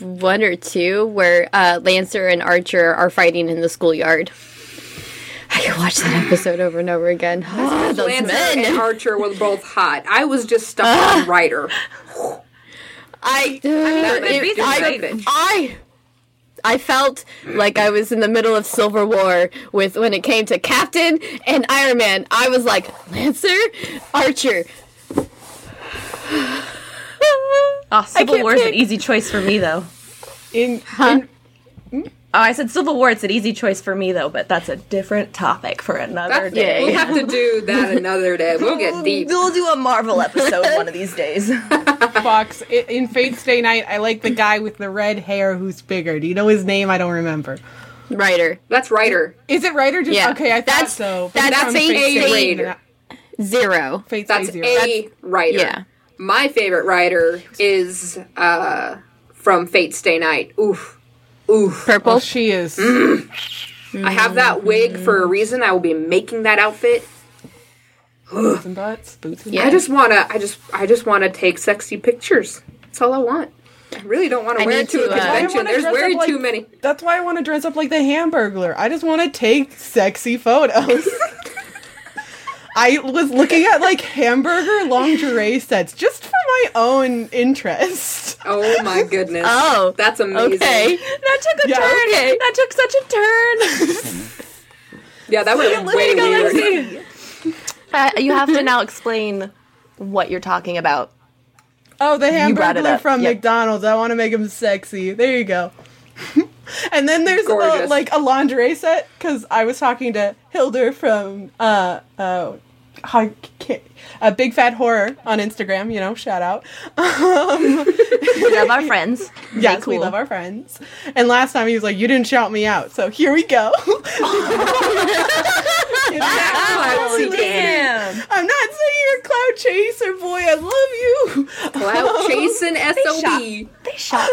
one or two where uh, Lancer and Archer are fighting in the schoolyard. I can watch that episode over and over again. Oh, those Lancer men. and Archer were both hot. I was just stuck on ah. Rider. I, that might it- I. I, I felt like I was in the middle of Civil War with when it came to Captain and Iron Man. I was like Lancer, Archer. Oh, Civil can't War is an easy choice for me, though. In, in Oh, I said Civil War. It's an easy choice for me, though, but that's a different topic for another That's, day. We'll have to do that another day. We'll get deep. We'll do a Marvel episode one of these days. Fox in Fate Stay Night, I like the guy with the red hair who's bigger. Do you know his name? I don't remember. Rider That's Rider. Is it Rider? just Yeah. okay? I thought That's- so. but that's it's from Fate Stay Stay Night. Raider. zero. Fate Stay That's Zero. a Rider. Yeah. My favorite Rider is uh, from Fate Stay Night. Oof. Oof. Purple. Oh, she is. I have that wig for a reason. I will be making that outfit. boots and butts. Boots and Yeah. I just wanna I just I just wanna take sexy pictures. That's all I want. I really don't want to wear it to to, a uh, convention. There's way up like- too many. That's why I want to dress up like the Hamburglar. I just want to take sexy photos. I was looking at like hamburger lingerie sets just for my own interest. Oh my goodness. Oh, That's amazing. Okay. That took a Yeah, turn. okay. That took such a turn. Yeah, that went way weird. uh, you have to now explain what you're talking about. Oh, the brought hamburger from Yep. McDonald's. I want to make him sexy. There you go. and then there's a, like a lingerie set because I was talking to Hilder from uh uh. I can't, a big fat horror on Instagram, you know, shout out. Um, We love our friends. yes, we love our friends. And last time he was like, "You didn't shout me out," so here we go. Oh, damn. I'm not saying you're a cloud chaser, boy. I love you. Cloud chasing SOB. They shot.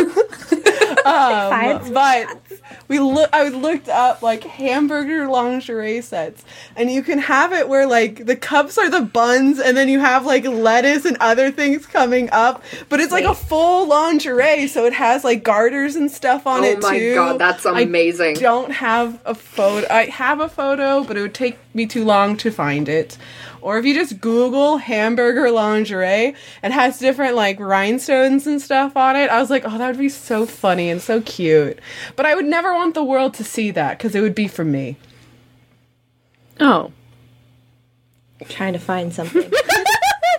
Um, Five but we look. I looked up like hamburger lingerie sets, and you can have it where like the cups are the buns, and then you have like lettuce and other things coming up. But it's like a full lingerie, so it has like garters and stuff on Oh it too. Oh my god, that's amazing! I amazing. don't have a photo. I have a photo, but it would take me too long to find it. Or if you just Google hamburger lingerie, it has different like rhinestones and stuff on it. I was like, oh, that would be so funny and so cute. But I would never want the world to see that because it would be for me. Oh. I'm Trying to find something.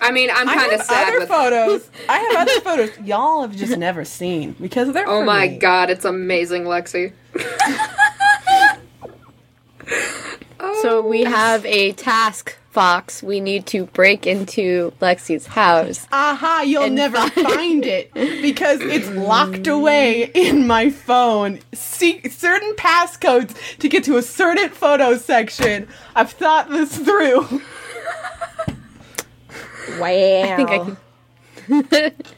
I mean, I'm kind of sad other with. photos. I have other photos y'all have just never seen because they're. Oh for my me. god, it's amazing, Lexi. So oh, we have a task, Fox. We need to break into Lexi's house. Aha, you'll never find- find it because it's locked away in my phone. See certain passcodes to get to a certain photo section. I've thought this through. wow. I think I can.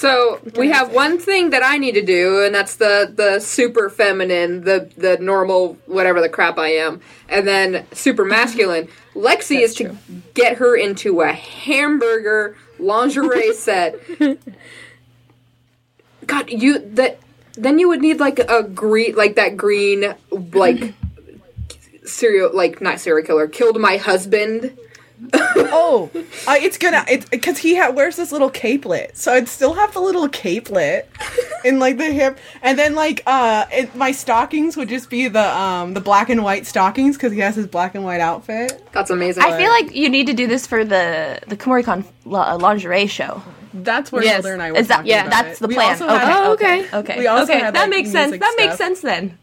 So we have one thing that I need to do, and that's the the super feminine, the the normal whatever the crap I am, and then super masculine. Lexi is to get her into a hamburger lingerie set. God, you that then you would need like a green, like that green, like serial, like not serial killer, killed my husband. Oh, uh, it's gonna it's because he ha- wears this little capelet, so I'd still have the little capelet in like the hip, and then like uh, it, my stockings would just be the um the black and white stockings because he has his black and white outfit. That's amazing. I feel like you need to do this for the the Kumoricon la- uh, lingerie show. That's where Yes. Hilda and I were Is that talking yeah? about That's it. the We plan. Okay, had- Oh, okay, okay. okay. We also okay, had, that makes sense. music That makes sense then.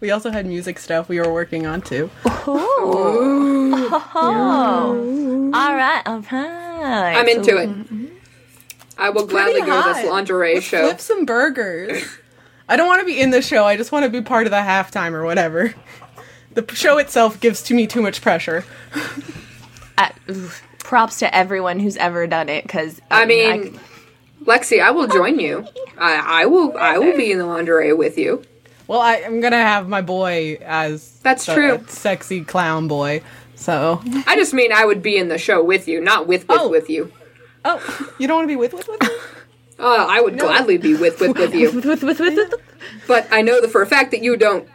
We also had music stuff we were working on too. Oh, all right, all right. I'm into So- it. I will gladly go to this hot. lingerie show. Flip some burgers. I don't want to be in the show. I just want to be part of the halftime or whatever. The show itself gives to me too much pressure. Uh, oof, props to everyone who's ever done it because I mean, Lexi, I will join you. I, I will. I will be in the lingerie with you. Well, I, I'm gonna have my boy as That's the true. sexy clown boy. So, I just mean I would be in the show with you, not with with Oh. with you. oh, you don't want to be with with with? Uh, I would gladly be with with with you, with, with, with, with, but I know that for a fact that you don't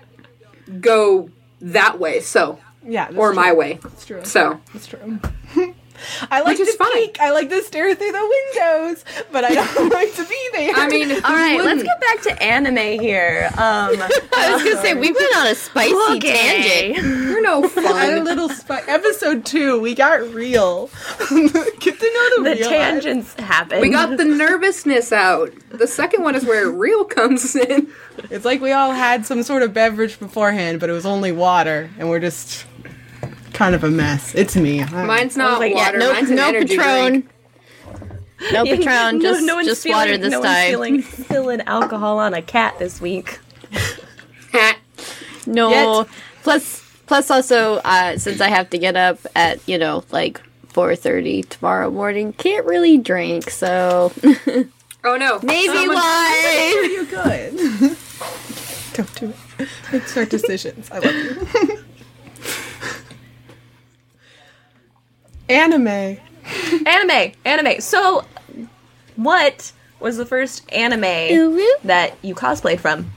go that way. So, Yeah, or true. my way. That's true. So, That's true. I like Which to fine. peek. I like to stare through the windows, but I don't like to be there. I mean, all right, let's get back to anime here. Um, I was gonna say we went on a spicy okay. tangent. you're no fun. a little spi- episode two. We got real. get to know the, The real tangents happen. We got the nervousness out. The second one is where real comes in. It's like we all had some sort of beverage beforehand, but it was only water, and we're just kind of a mess. It's me. I- Mine's not like, yeah, water. no, Mine's an no energy Patron. drink. No Patron. Just, one's just feeling- water this no One's time. feeling, spilling alcohol on a cat this week. No. Yet. Plus, plus also, uh, since I have to get up at you know like four thirty tomorrow morning, can't really drink. So oh no. maybe Someone- why? you good. Don't do it. Make smart decisions. I love you. Anime. Anime, anime. So, what was the first anime Ooh-woo. that you cosplayed from?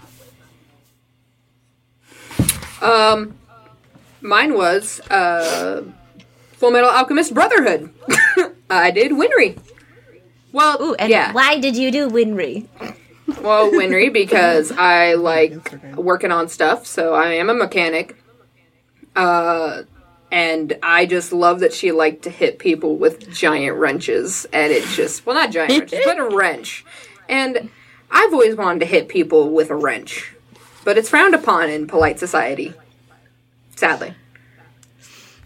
Um, mine was uh, Full Metal Alchemist Brotherhood. I did Winry. Well, Ooh, and yeah. why did you do Winry? Well, Winry because I like working on stuff, so I am a mechanic. Uh, and I just love that she liked to hit people with giant wrenches, and it just well, not giant wrenches, but a wrench. And I've always wanted to hit people with a wrench, but it's frowned upon in polite society. Sadly.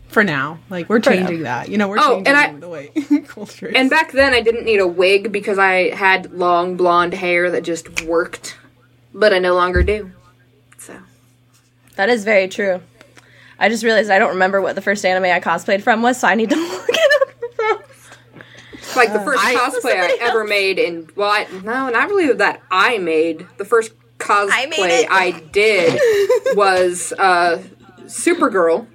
For now, like we're changing that. You know, we're Oh, changing and I- the way culture. And back then, I didn't need a wig because I had long blonde hair that just worked, but I no longer do. So. That is very true. I just realized I don't remember what the first anime I cosplayed from was, so I need to look it up. Like the first I- cosplay I Somebody ever made in well, I, no, not really that I made. The first cosplay made I, did was uh, Supergirl,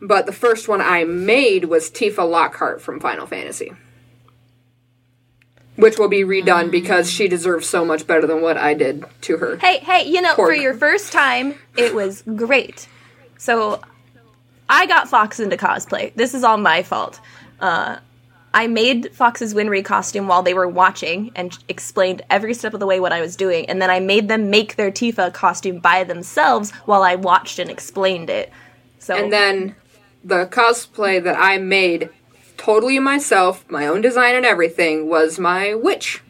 but the first one I made was Tifa Lockhart from Final Fantasy, which will be redone because she deserves so much better than what I did to her. Hey, hey, you know, for your first time, it was great. So, I got Fox into cosplay. This is all my fault. Uh, I made Fox's Winry costume while they were watching and explained every step of the way what I was doing, and then I made them make their Tifa costume by themselves while I watched and explained it. So, And then the cosplay that I made totally myself, my own design and everything, was my witch.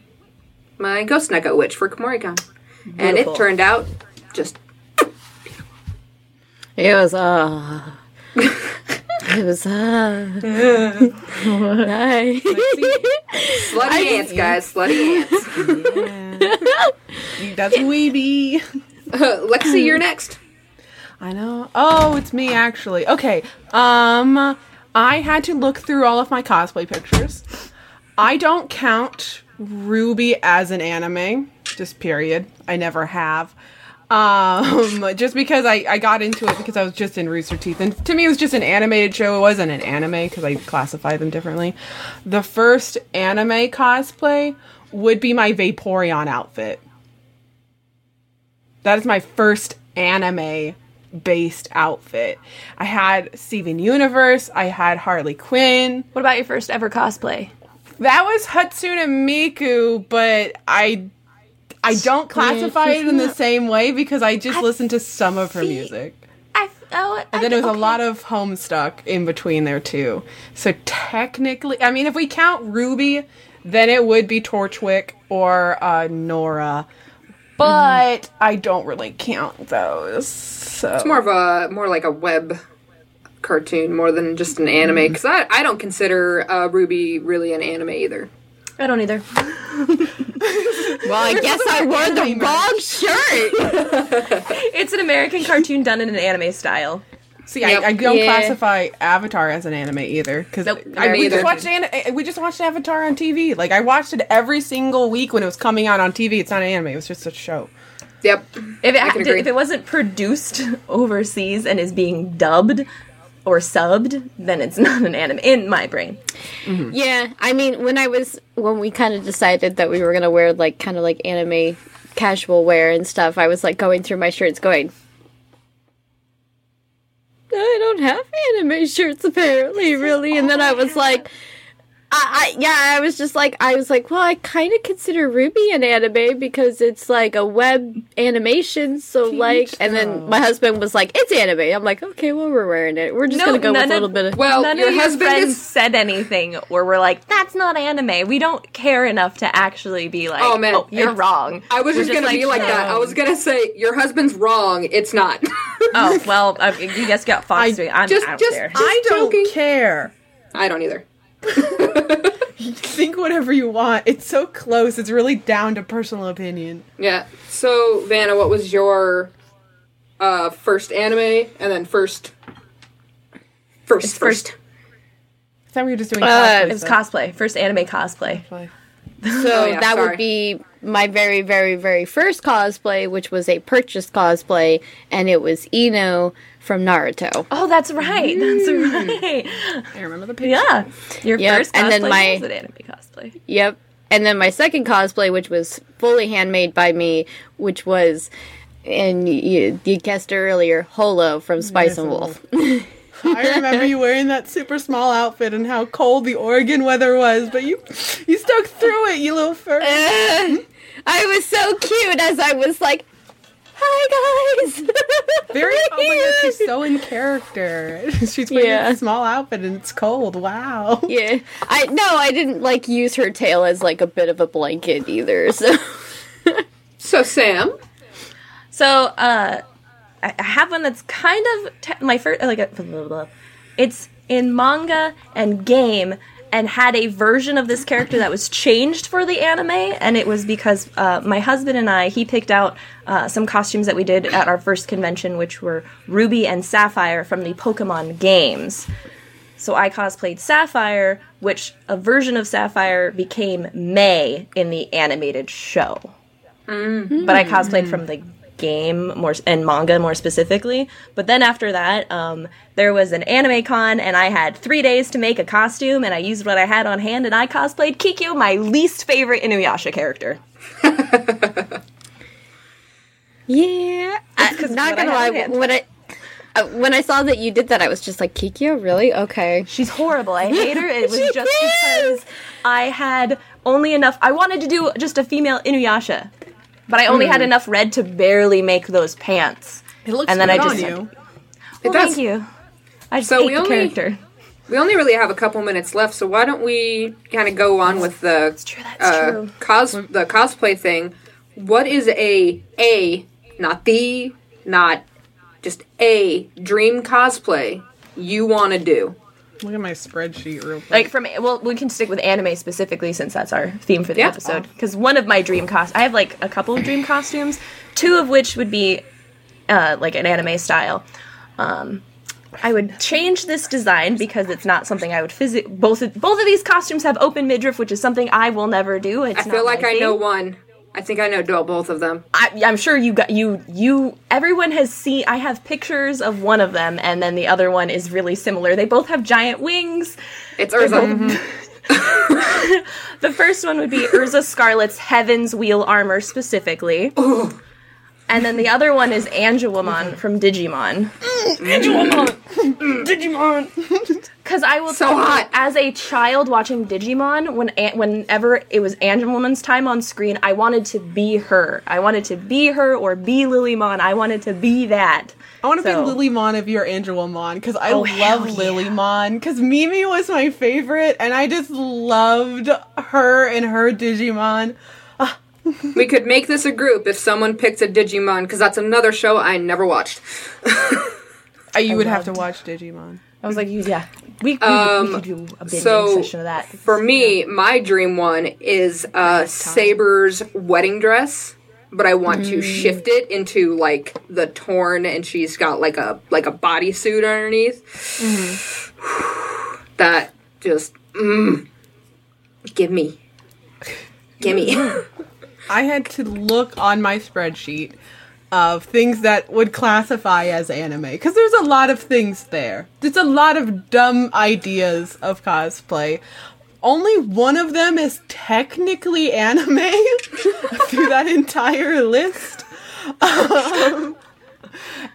My Ghost Neko witch for Kumoricon. And it turned out just It was uh It was uh nice. slutty ants, guys. Slutty ants. That's weeby. Lexi, you're next. I know. Oh, it's me actually. Okay. Um I had to look through all of my cosplay pictures. I don't count RWBY as an anime, just period. I never have. Um just because I I got into it because I was just in Rooster Teeth and to me it was just an animated show. It wasn't an anime because I classify them differently. The first anime cosplay would be my Vaporeon outfit. That is my first anime based outfit. I had Steven Universe, I had Harley Quinn. what about your first ever cosplay? That was Hatsune Miku, but I I don't classify it in the same way because I just listened to some of her see- music. I, oh, And then it was a lot of Homestuck in between there too. So technically, I mean, if we count RWBY, then it would be Torchwick or uh, Nora. But I don't really count those. So It's more of a more like a web cartoon more than just an anime because I, I don't consider uh, RWBY really an anime either. I don't either. Well, I guess I wore the anime wrong shirt. It's an American cartoon done in an anime style. See, Yep. I, I don't Yeah. classify Avatar as an anime either because Nope, I me we just watched an, we just watched Avatar on TV. Like I watched it every single week when it was coming out on TV. It's not an anime; it was just a show. Yep. If it, I can did- agree. if it wasn't produced overseas and is being dubbed or subbed, then it's not an anime in my brain. Mm-hmm. Yeah, I mean, when I was when we kind of decided that we were gonna wear like kind of like anime casual wear and stuff, I was like going through my shirts, going, I don't have anime shirts apparently, really. And then I was like, I, I yeah, I was just like, I was like, well, I kind of consider RWBY an anime because it's like a web animation. So like, and then my husband was like, it's anime. I'm like, okay, well, we're wearing it. We're just gonna go with a little bit of. Well, none your of your husband friends is- said anything where we're like, "That's not anime." We don't care enough to actually be like, Oh, man, you're wrong." I was We're just gonna be like that. I was gonna say your husband's wrong. It's not. Oh well, uh, you guys got Fox. I, I'm just- out just- there. just- I don't joking. care. I don't either. Think whatever you want. It's so close. It's really down to personal opinion. Yeah. So Vanna, what was your uh, first anime and then first first It's first? first- I thought we were just doing. Uh, cosplay It was stuff. cosplay, first anime cosplay. Cosplay. So Oh, yeah, that sorry. would be my very, very, very first cosplay, which was a purchased cosplay, and it was Ino from Naruto. Oh, that's right. That's mm. right. I remember the picture. Yeah, your Yep, first cosplay and then my- was an anime cosplay. Yep. and then my second cosplay, which was fully handmade by me, which was, and you, you guessed earlier, Holo from Spice and Wolf. I remember you wearing that super small outfit and how cold the Oregon weather was, but you you stuck through it, you little fur. I was so cute as I was like, "Hi guys." Very oh my god, she's so in character. She's wearing Yeah. a small outfit and it's cold. Wow. Yeah, I no, I didn't like use her tail as like a bit of a blanket either. So So Sam, So, uh, I I have one that's kind of te- my first, like, a, blah, blah, blah. it's in manga and game and had a version of this character that was changed for the anime, and it was because uh, my husband and I, he picked out uh, some costumes that we did at our first convention, which were Ruby and Sapphire from the Pokemon games. So I cosplayed Sapphire, which a version of Sapphire became May in the animated show but I cosplayed from the game more and manga more specifically. But then after that, um, there was an anime con, and I had three days to make a costume, and I used what I had on hand, and I cosplayed Kikyo, my least favorite Inuyasha character. yeah, I, 'cause not gonna lie. When I uh, when I saw that you did that, I was just like, Kikyo, really? Okay. She's horrible. I hate her. It was just is. because I had only enough. I wanted to do just a female Inuyasha, but I only had enough red to barely make those pants. It looks And then good I on just- you. it Well, does. thank you. I just So hate we the only- character. We only really have a couple minutes left, so why don't we kind of go on with the true, that's uh, true. cos the cosplay thing? What is a a not the not just a dream cosplay you want to do? Look at my spreadsheet real quick. like from well we can stick with anime specifically since that's our theme for the Yeah. episode because one of my dream cost i have like a couple of dream costumes two of which would be uh, like an anime style um, i would change this design because it's not something i would physic both of, both of these costumes have open midriff which is something i will never do it's I feel not like my I know one. I think I know both of them. I, i'm sure you got you you everyone has seen i have pictures of one of them and then the other one is really similar they both have giant wings It's Erza. Mm-hmm. The first one would be Erza Scarlet's Heaven's Wheel armor specifically. And then the other one is Angewomon from Digimon. Angewomon! Digimon! Because I will So tell you, hot. as a child watching Digimon, when An- whenever it was Angewomon's time on screen, I wanted to be her. I wanted to be her or be Lilymon. I wanted to be that. I want to So- be Lilymon if you're Angela Mon because I Oh, love yeah. Lilymon because Mimi was my favorite and I just loved her and her Digimon. We could make this a group if someone picked a Digimon because that's another show I never watched. Uh, you would have to watch Digimon. I was like, yeah, we, we, Um, we could do a big so session of that. For me, my dream one is uh, Saber's wedding dress, but I want to shift it into like the torn, and she's got like a like a bodysuit underneath. that just mm, give me, give me. I had to look on my spreadsheet of things that would classify as anime because there's a lot of things there. There's a lot of dumb ideas of cosplay. Only one of them is technically anime through that entire list. Um,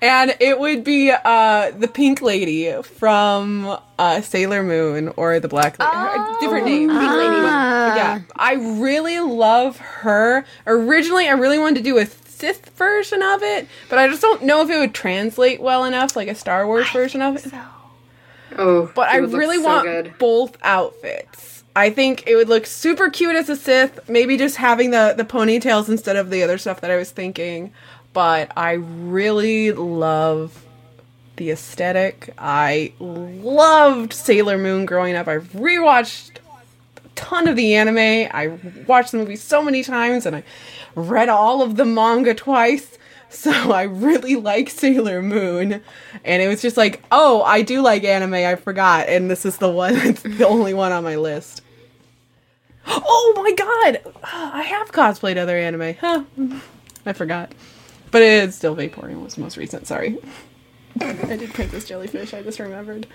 and it would be uh, the pink lady from uh, Sailor Moon or the black lady. different name. Pink lady. Yeah, I really love her. Originally, I really wanted to do a Sith version of it, but I just don't know if it would translate well enough, like a Star Wars version of it. Oh, But it I would look really so want good. both outfits. I think it would look super cute as a Sith, maybe just having the, the ponytails instead of the other stuff that I was thinking. But I really love the aesthetic. I loved Sailor Moon growing up. I've rewatched a ton of the anime. I watched the movie so many times and I read all of the manga twice. So I really like Sailor Moon. And it was just like, oh, I do like anime, I forgot. And this is the one that's the only one on my list. Oh my god! I have cosplayed other anime. Huh. I forgot. But it's still Vaporeon was most recent, sorry. I did Princess Jellyfish. I just remembered.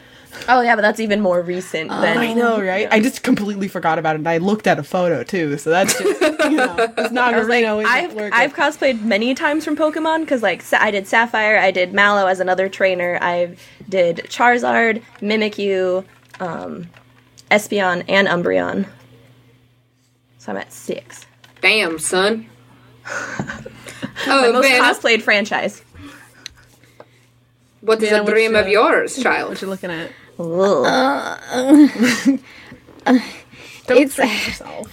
Oh yeah, but that's even more recent than I know, right? I just completely forgot about it. and I looked at a photo too, so that's just you know, it's not I was like, I've, working. I've cosplayed many times from Pokemon because like Sa- I did Sapphire, I did Mallow as another trainer, I did Charizard, Mimikyu, um, Espeon, and Umbreon. So I'm at six. Damn, son. Oh, My oh, most Vanna, cosplayed franchise. what is Vanna, a what's dream of yours, child? what you looking at? Uh, Ugh. Uh, don't It's- yourself.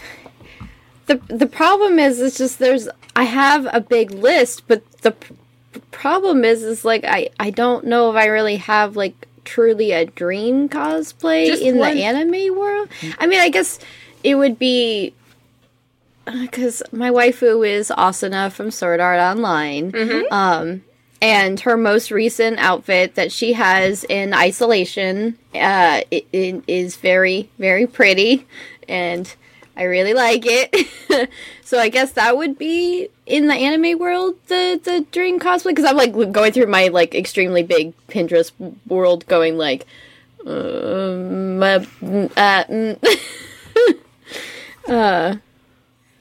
the the problem is it's just there's I have a big list, but the p- problem is is like I I don't know if I really have like truly a dream cosplay Just in one- the anime world. I mean, I guess it would be because my waifu is Asuna from Sword Art Online. Um, and her most recent outfit that she has in Alicization uh, it, it is very, very pretty, and I really like it. so I guess that would be in the anime world the the dream cosplay because I'm like going through my like extremely big Pinterest world, going like, um, uh, uh, uh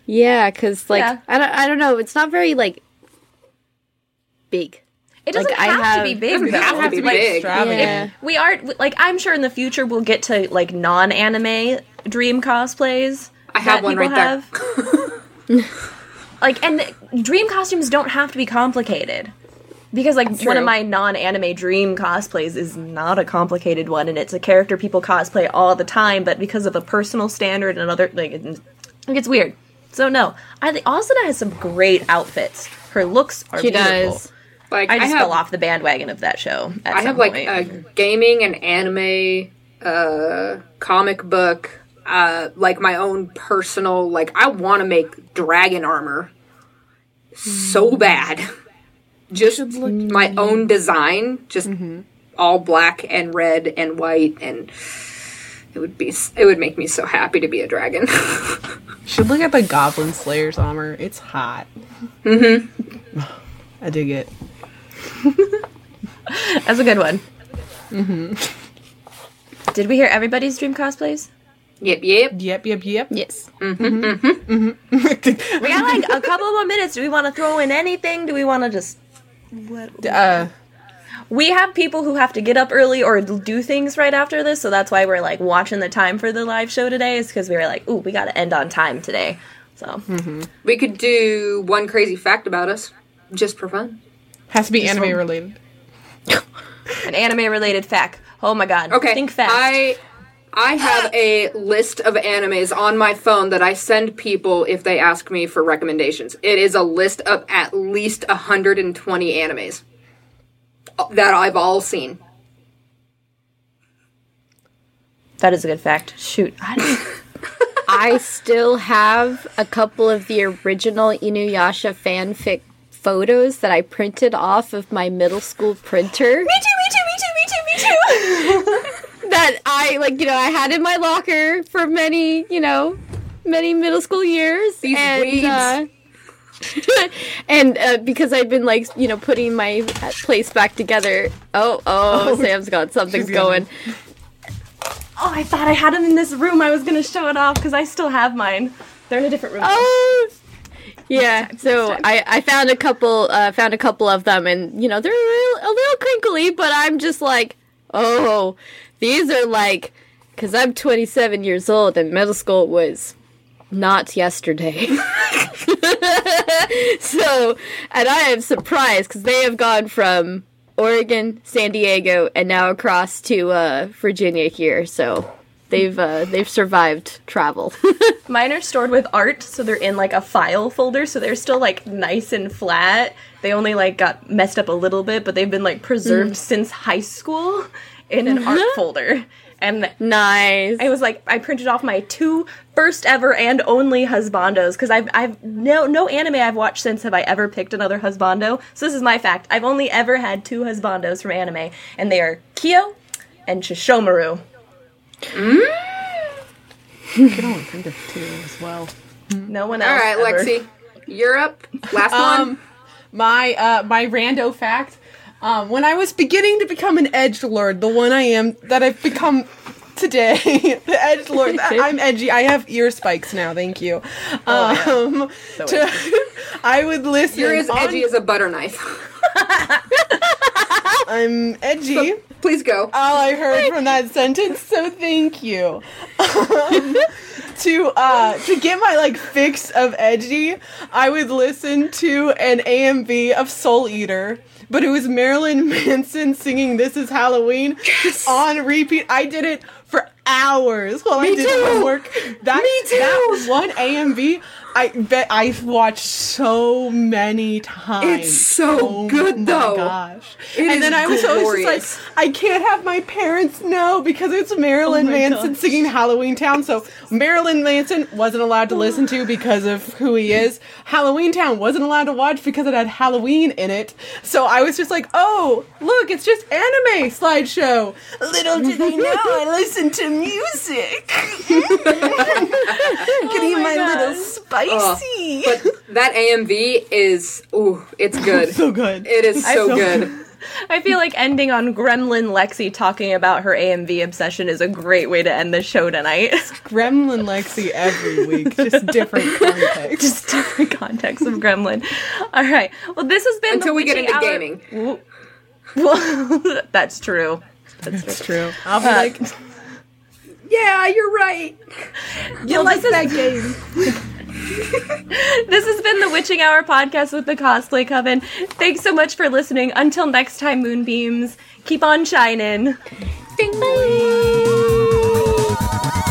yeah, because like Yeah. I don't I don't know, it's not very like big. It doesn't Like, I have, to be big Doesn't though. have to be like big. extravagant. Yeah. We are like I'm sure in the future we'll get to like non-anime dream cosplays. I have that one people right there. like and the- dream costumes don't have to be complicated. Because like one True. of my non-anime dream cosplays is not a complicated one and it's a character people cosplay all the time but because of a personal standard and other like it, it gets weird. So no, I think Asuna has some great outfits. Her looks are She beautiful. does. Like I just have, fell off the bandwagon of that show. At I some have like point. a gaming and anime, uh, comic book, uh, like my own personal. Like I want to make dragon armor so bad. Just my own design, just all black and red and white, and it would be it would make me so happy to be a dragon. Should look at the Goblin Slayer's armor. It's hot. Mm-hmm. I dig it. That's a good one. Mhm. Did we hear everybody's dream cosplays? yep, yep. Yep, yep, yep. Yes. Mhm. Mhm. Mhm. We got like a couple more minutes. Do we want to throw in anything? Do we want to just? uh, We have people who have to get up early or do things right after this, so that's why we're like watching the time for the live show today. Is because we were like, ooh, we got to end on time today. So mm-hmm. We could do one crazy fact about us, just for fun. has to be anime one. related. an anime related fact. Oh my god. Okay. Think fast. I I have a list of animes on my phone that I send people if they ask me for recommendations. It is a list of at least 120 animes that I've all seen. that is a good fact. Shoot. I I still have a couple of the original Inuyasha fanfic photos that I printed off of my middle school printer me too. Me too. Me too. Me too. Me too. that I like, you know, I had in my locker for many, you know, many middle school years. These and weebs. uh, and uh, because I've been like, you know, putting my place back together. Oh, oh, Sam's got something's going. going. oh, I thought I had them in this room. I was gonna show it off because I still have mine. They're in a different room. Oh, yeah. So. I, I found a couple uh, found a couple of them, and you know they're a little, a little crinkly, but I'm just like, oh, these are like, because I'm 27 years old, and middle school was not yesterday. so, and I am surprised because they have gone from Oregon, San Diego, and now across to uh, Virginia here. So. They've uh, they've survived travel. Mine are stored with art, so they're in like a file folder, so they're still like nice and flat. They only like got messed up a little bit, but they've been like preserved since high school in an art folder. And nice. I was like, I printed off my two first ever and only husbandos because I've I've no no anime I've watched since have I ever picked another husbando. So this is my fact. I've only ever had two husbandos from anime, and they are Kyo and Sesshomaru. Get on printer too as well. No one else. All right, ever. Lexi, you're up. Last one. Um, my uh, my rando fact. Um, when I was beginning to become an edge lord, the one I am that I've become today, the edge lord. I'm edgy. I have ear spikes now. Thank you. Um, to- I would listen. You're as on- edgy as a butter knife. I'm edgy. Please go. all I heard from that sentence, so thank you. Um, to uh to get my like fix of edgy, I would listen to an AMV of Soul Eater. But it was Marilyn Manson singing "This Is Halloween" just on repeat. I did it for hours while I did too. homework. That Me too. that one AMV, I bet I've watched so many times. It's so oh good, my though. Gosh. It and is then I was always just like, I can't have my parents know because it's Marilyn Oh Manson gosh. singing Halloween Town. So Marilyn Manson wasn't allowed to listen to because of who he is. Halloween Town wasn't allowed to watch because it had Halloween in it. So I was just like, oh, look, it's just anime slideshow. Little did they know I listen to music. Getting oh my, little spicy. But that AMV is ooh, it's good. so good. It is I so good. I feel like ending on Gremlin Lexi talking about her AMV obsession is a great way to end the show tonight. Gremlin Lexi every week, just different context. Just different context of Gremlin. All right. Well, this has been Until the we get witching into hour- gaming. Well, well, that's true. That's true. I'll be Uh, like, Yeah, you're right. you well, like that game. this has been the Witching Hour podcast with the Cosplay Coven. Thanks so much for listening. Until next time, Moonbeams, keep on shining. Bye. Bye.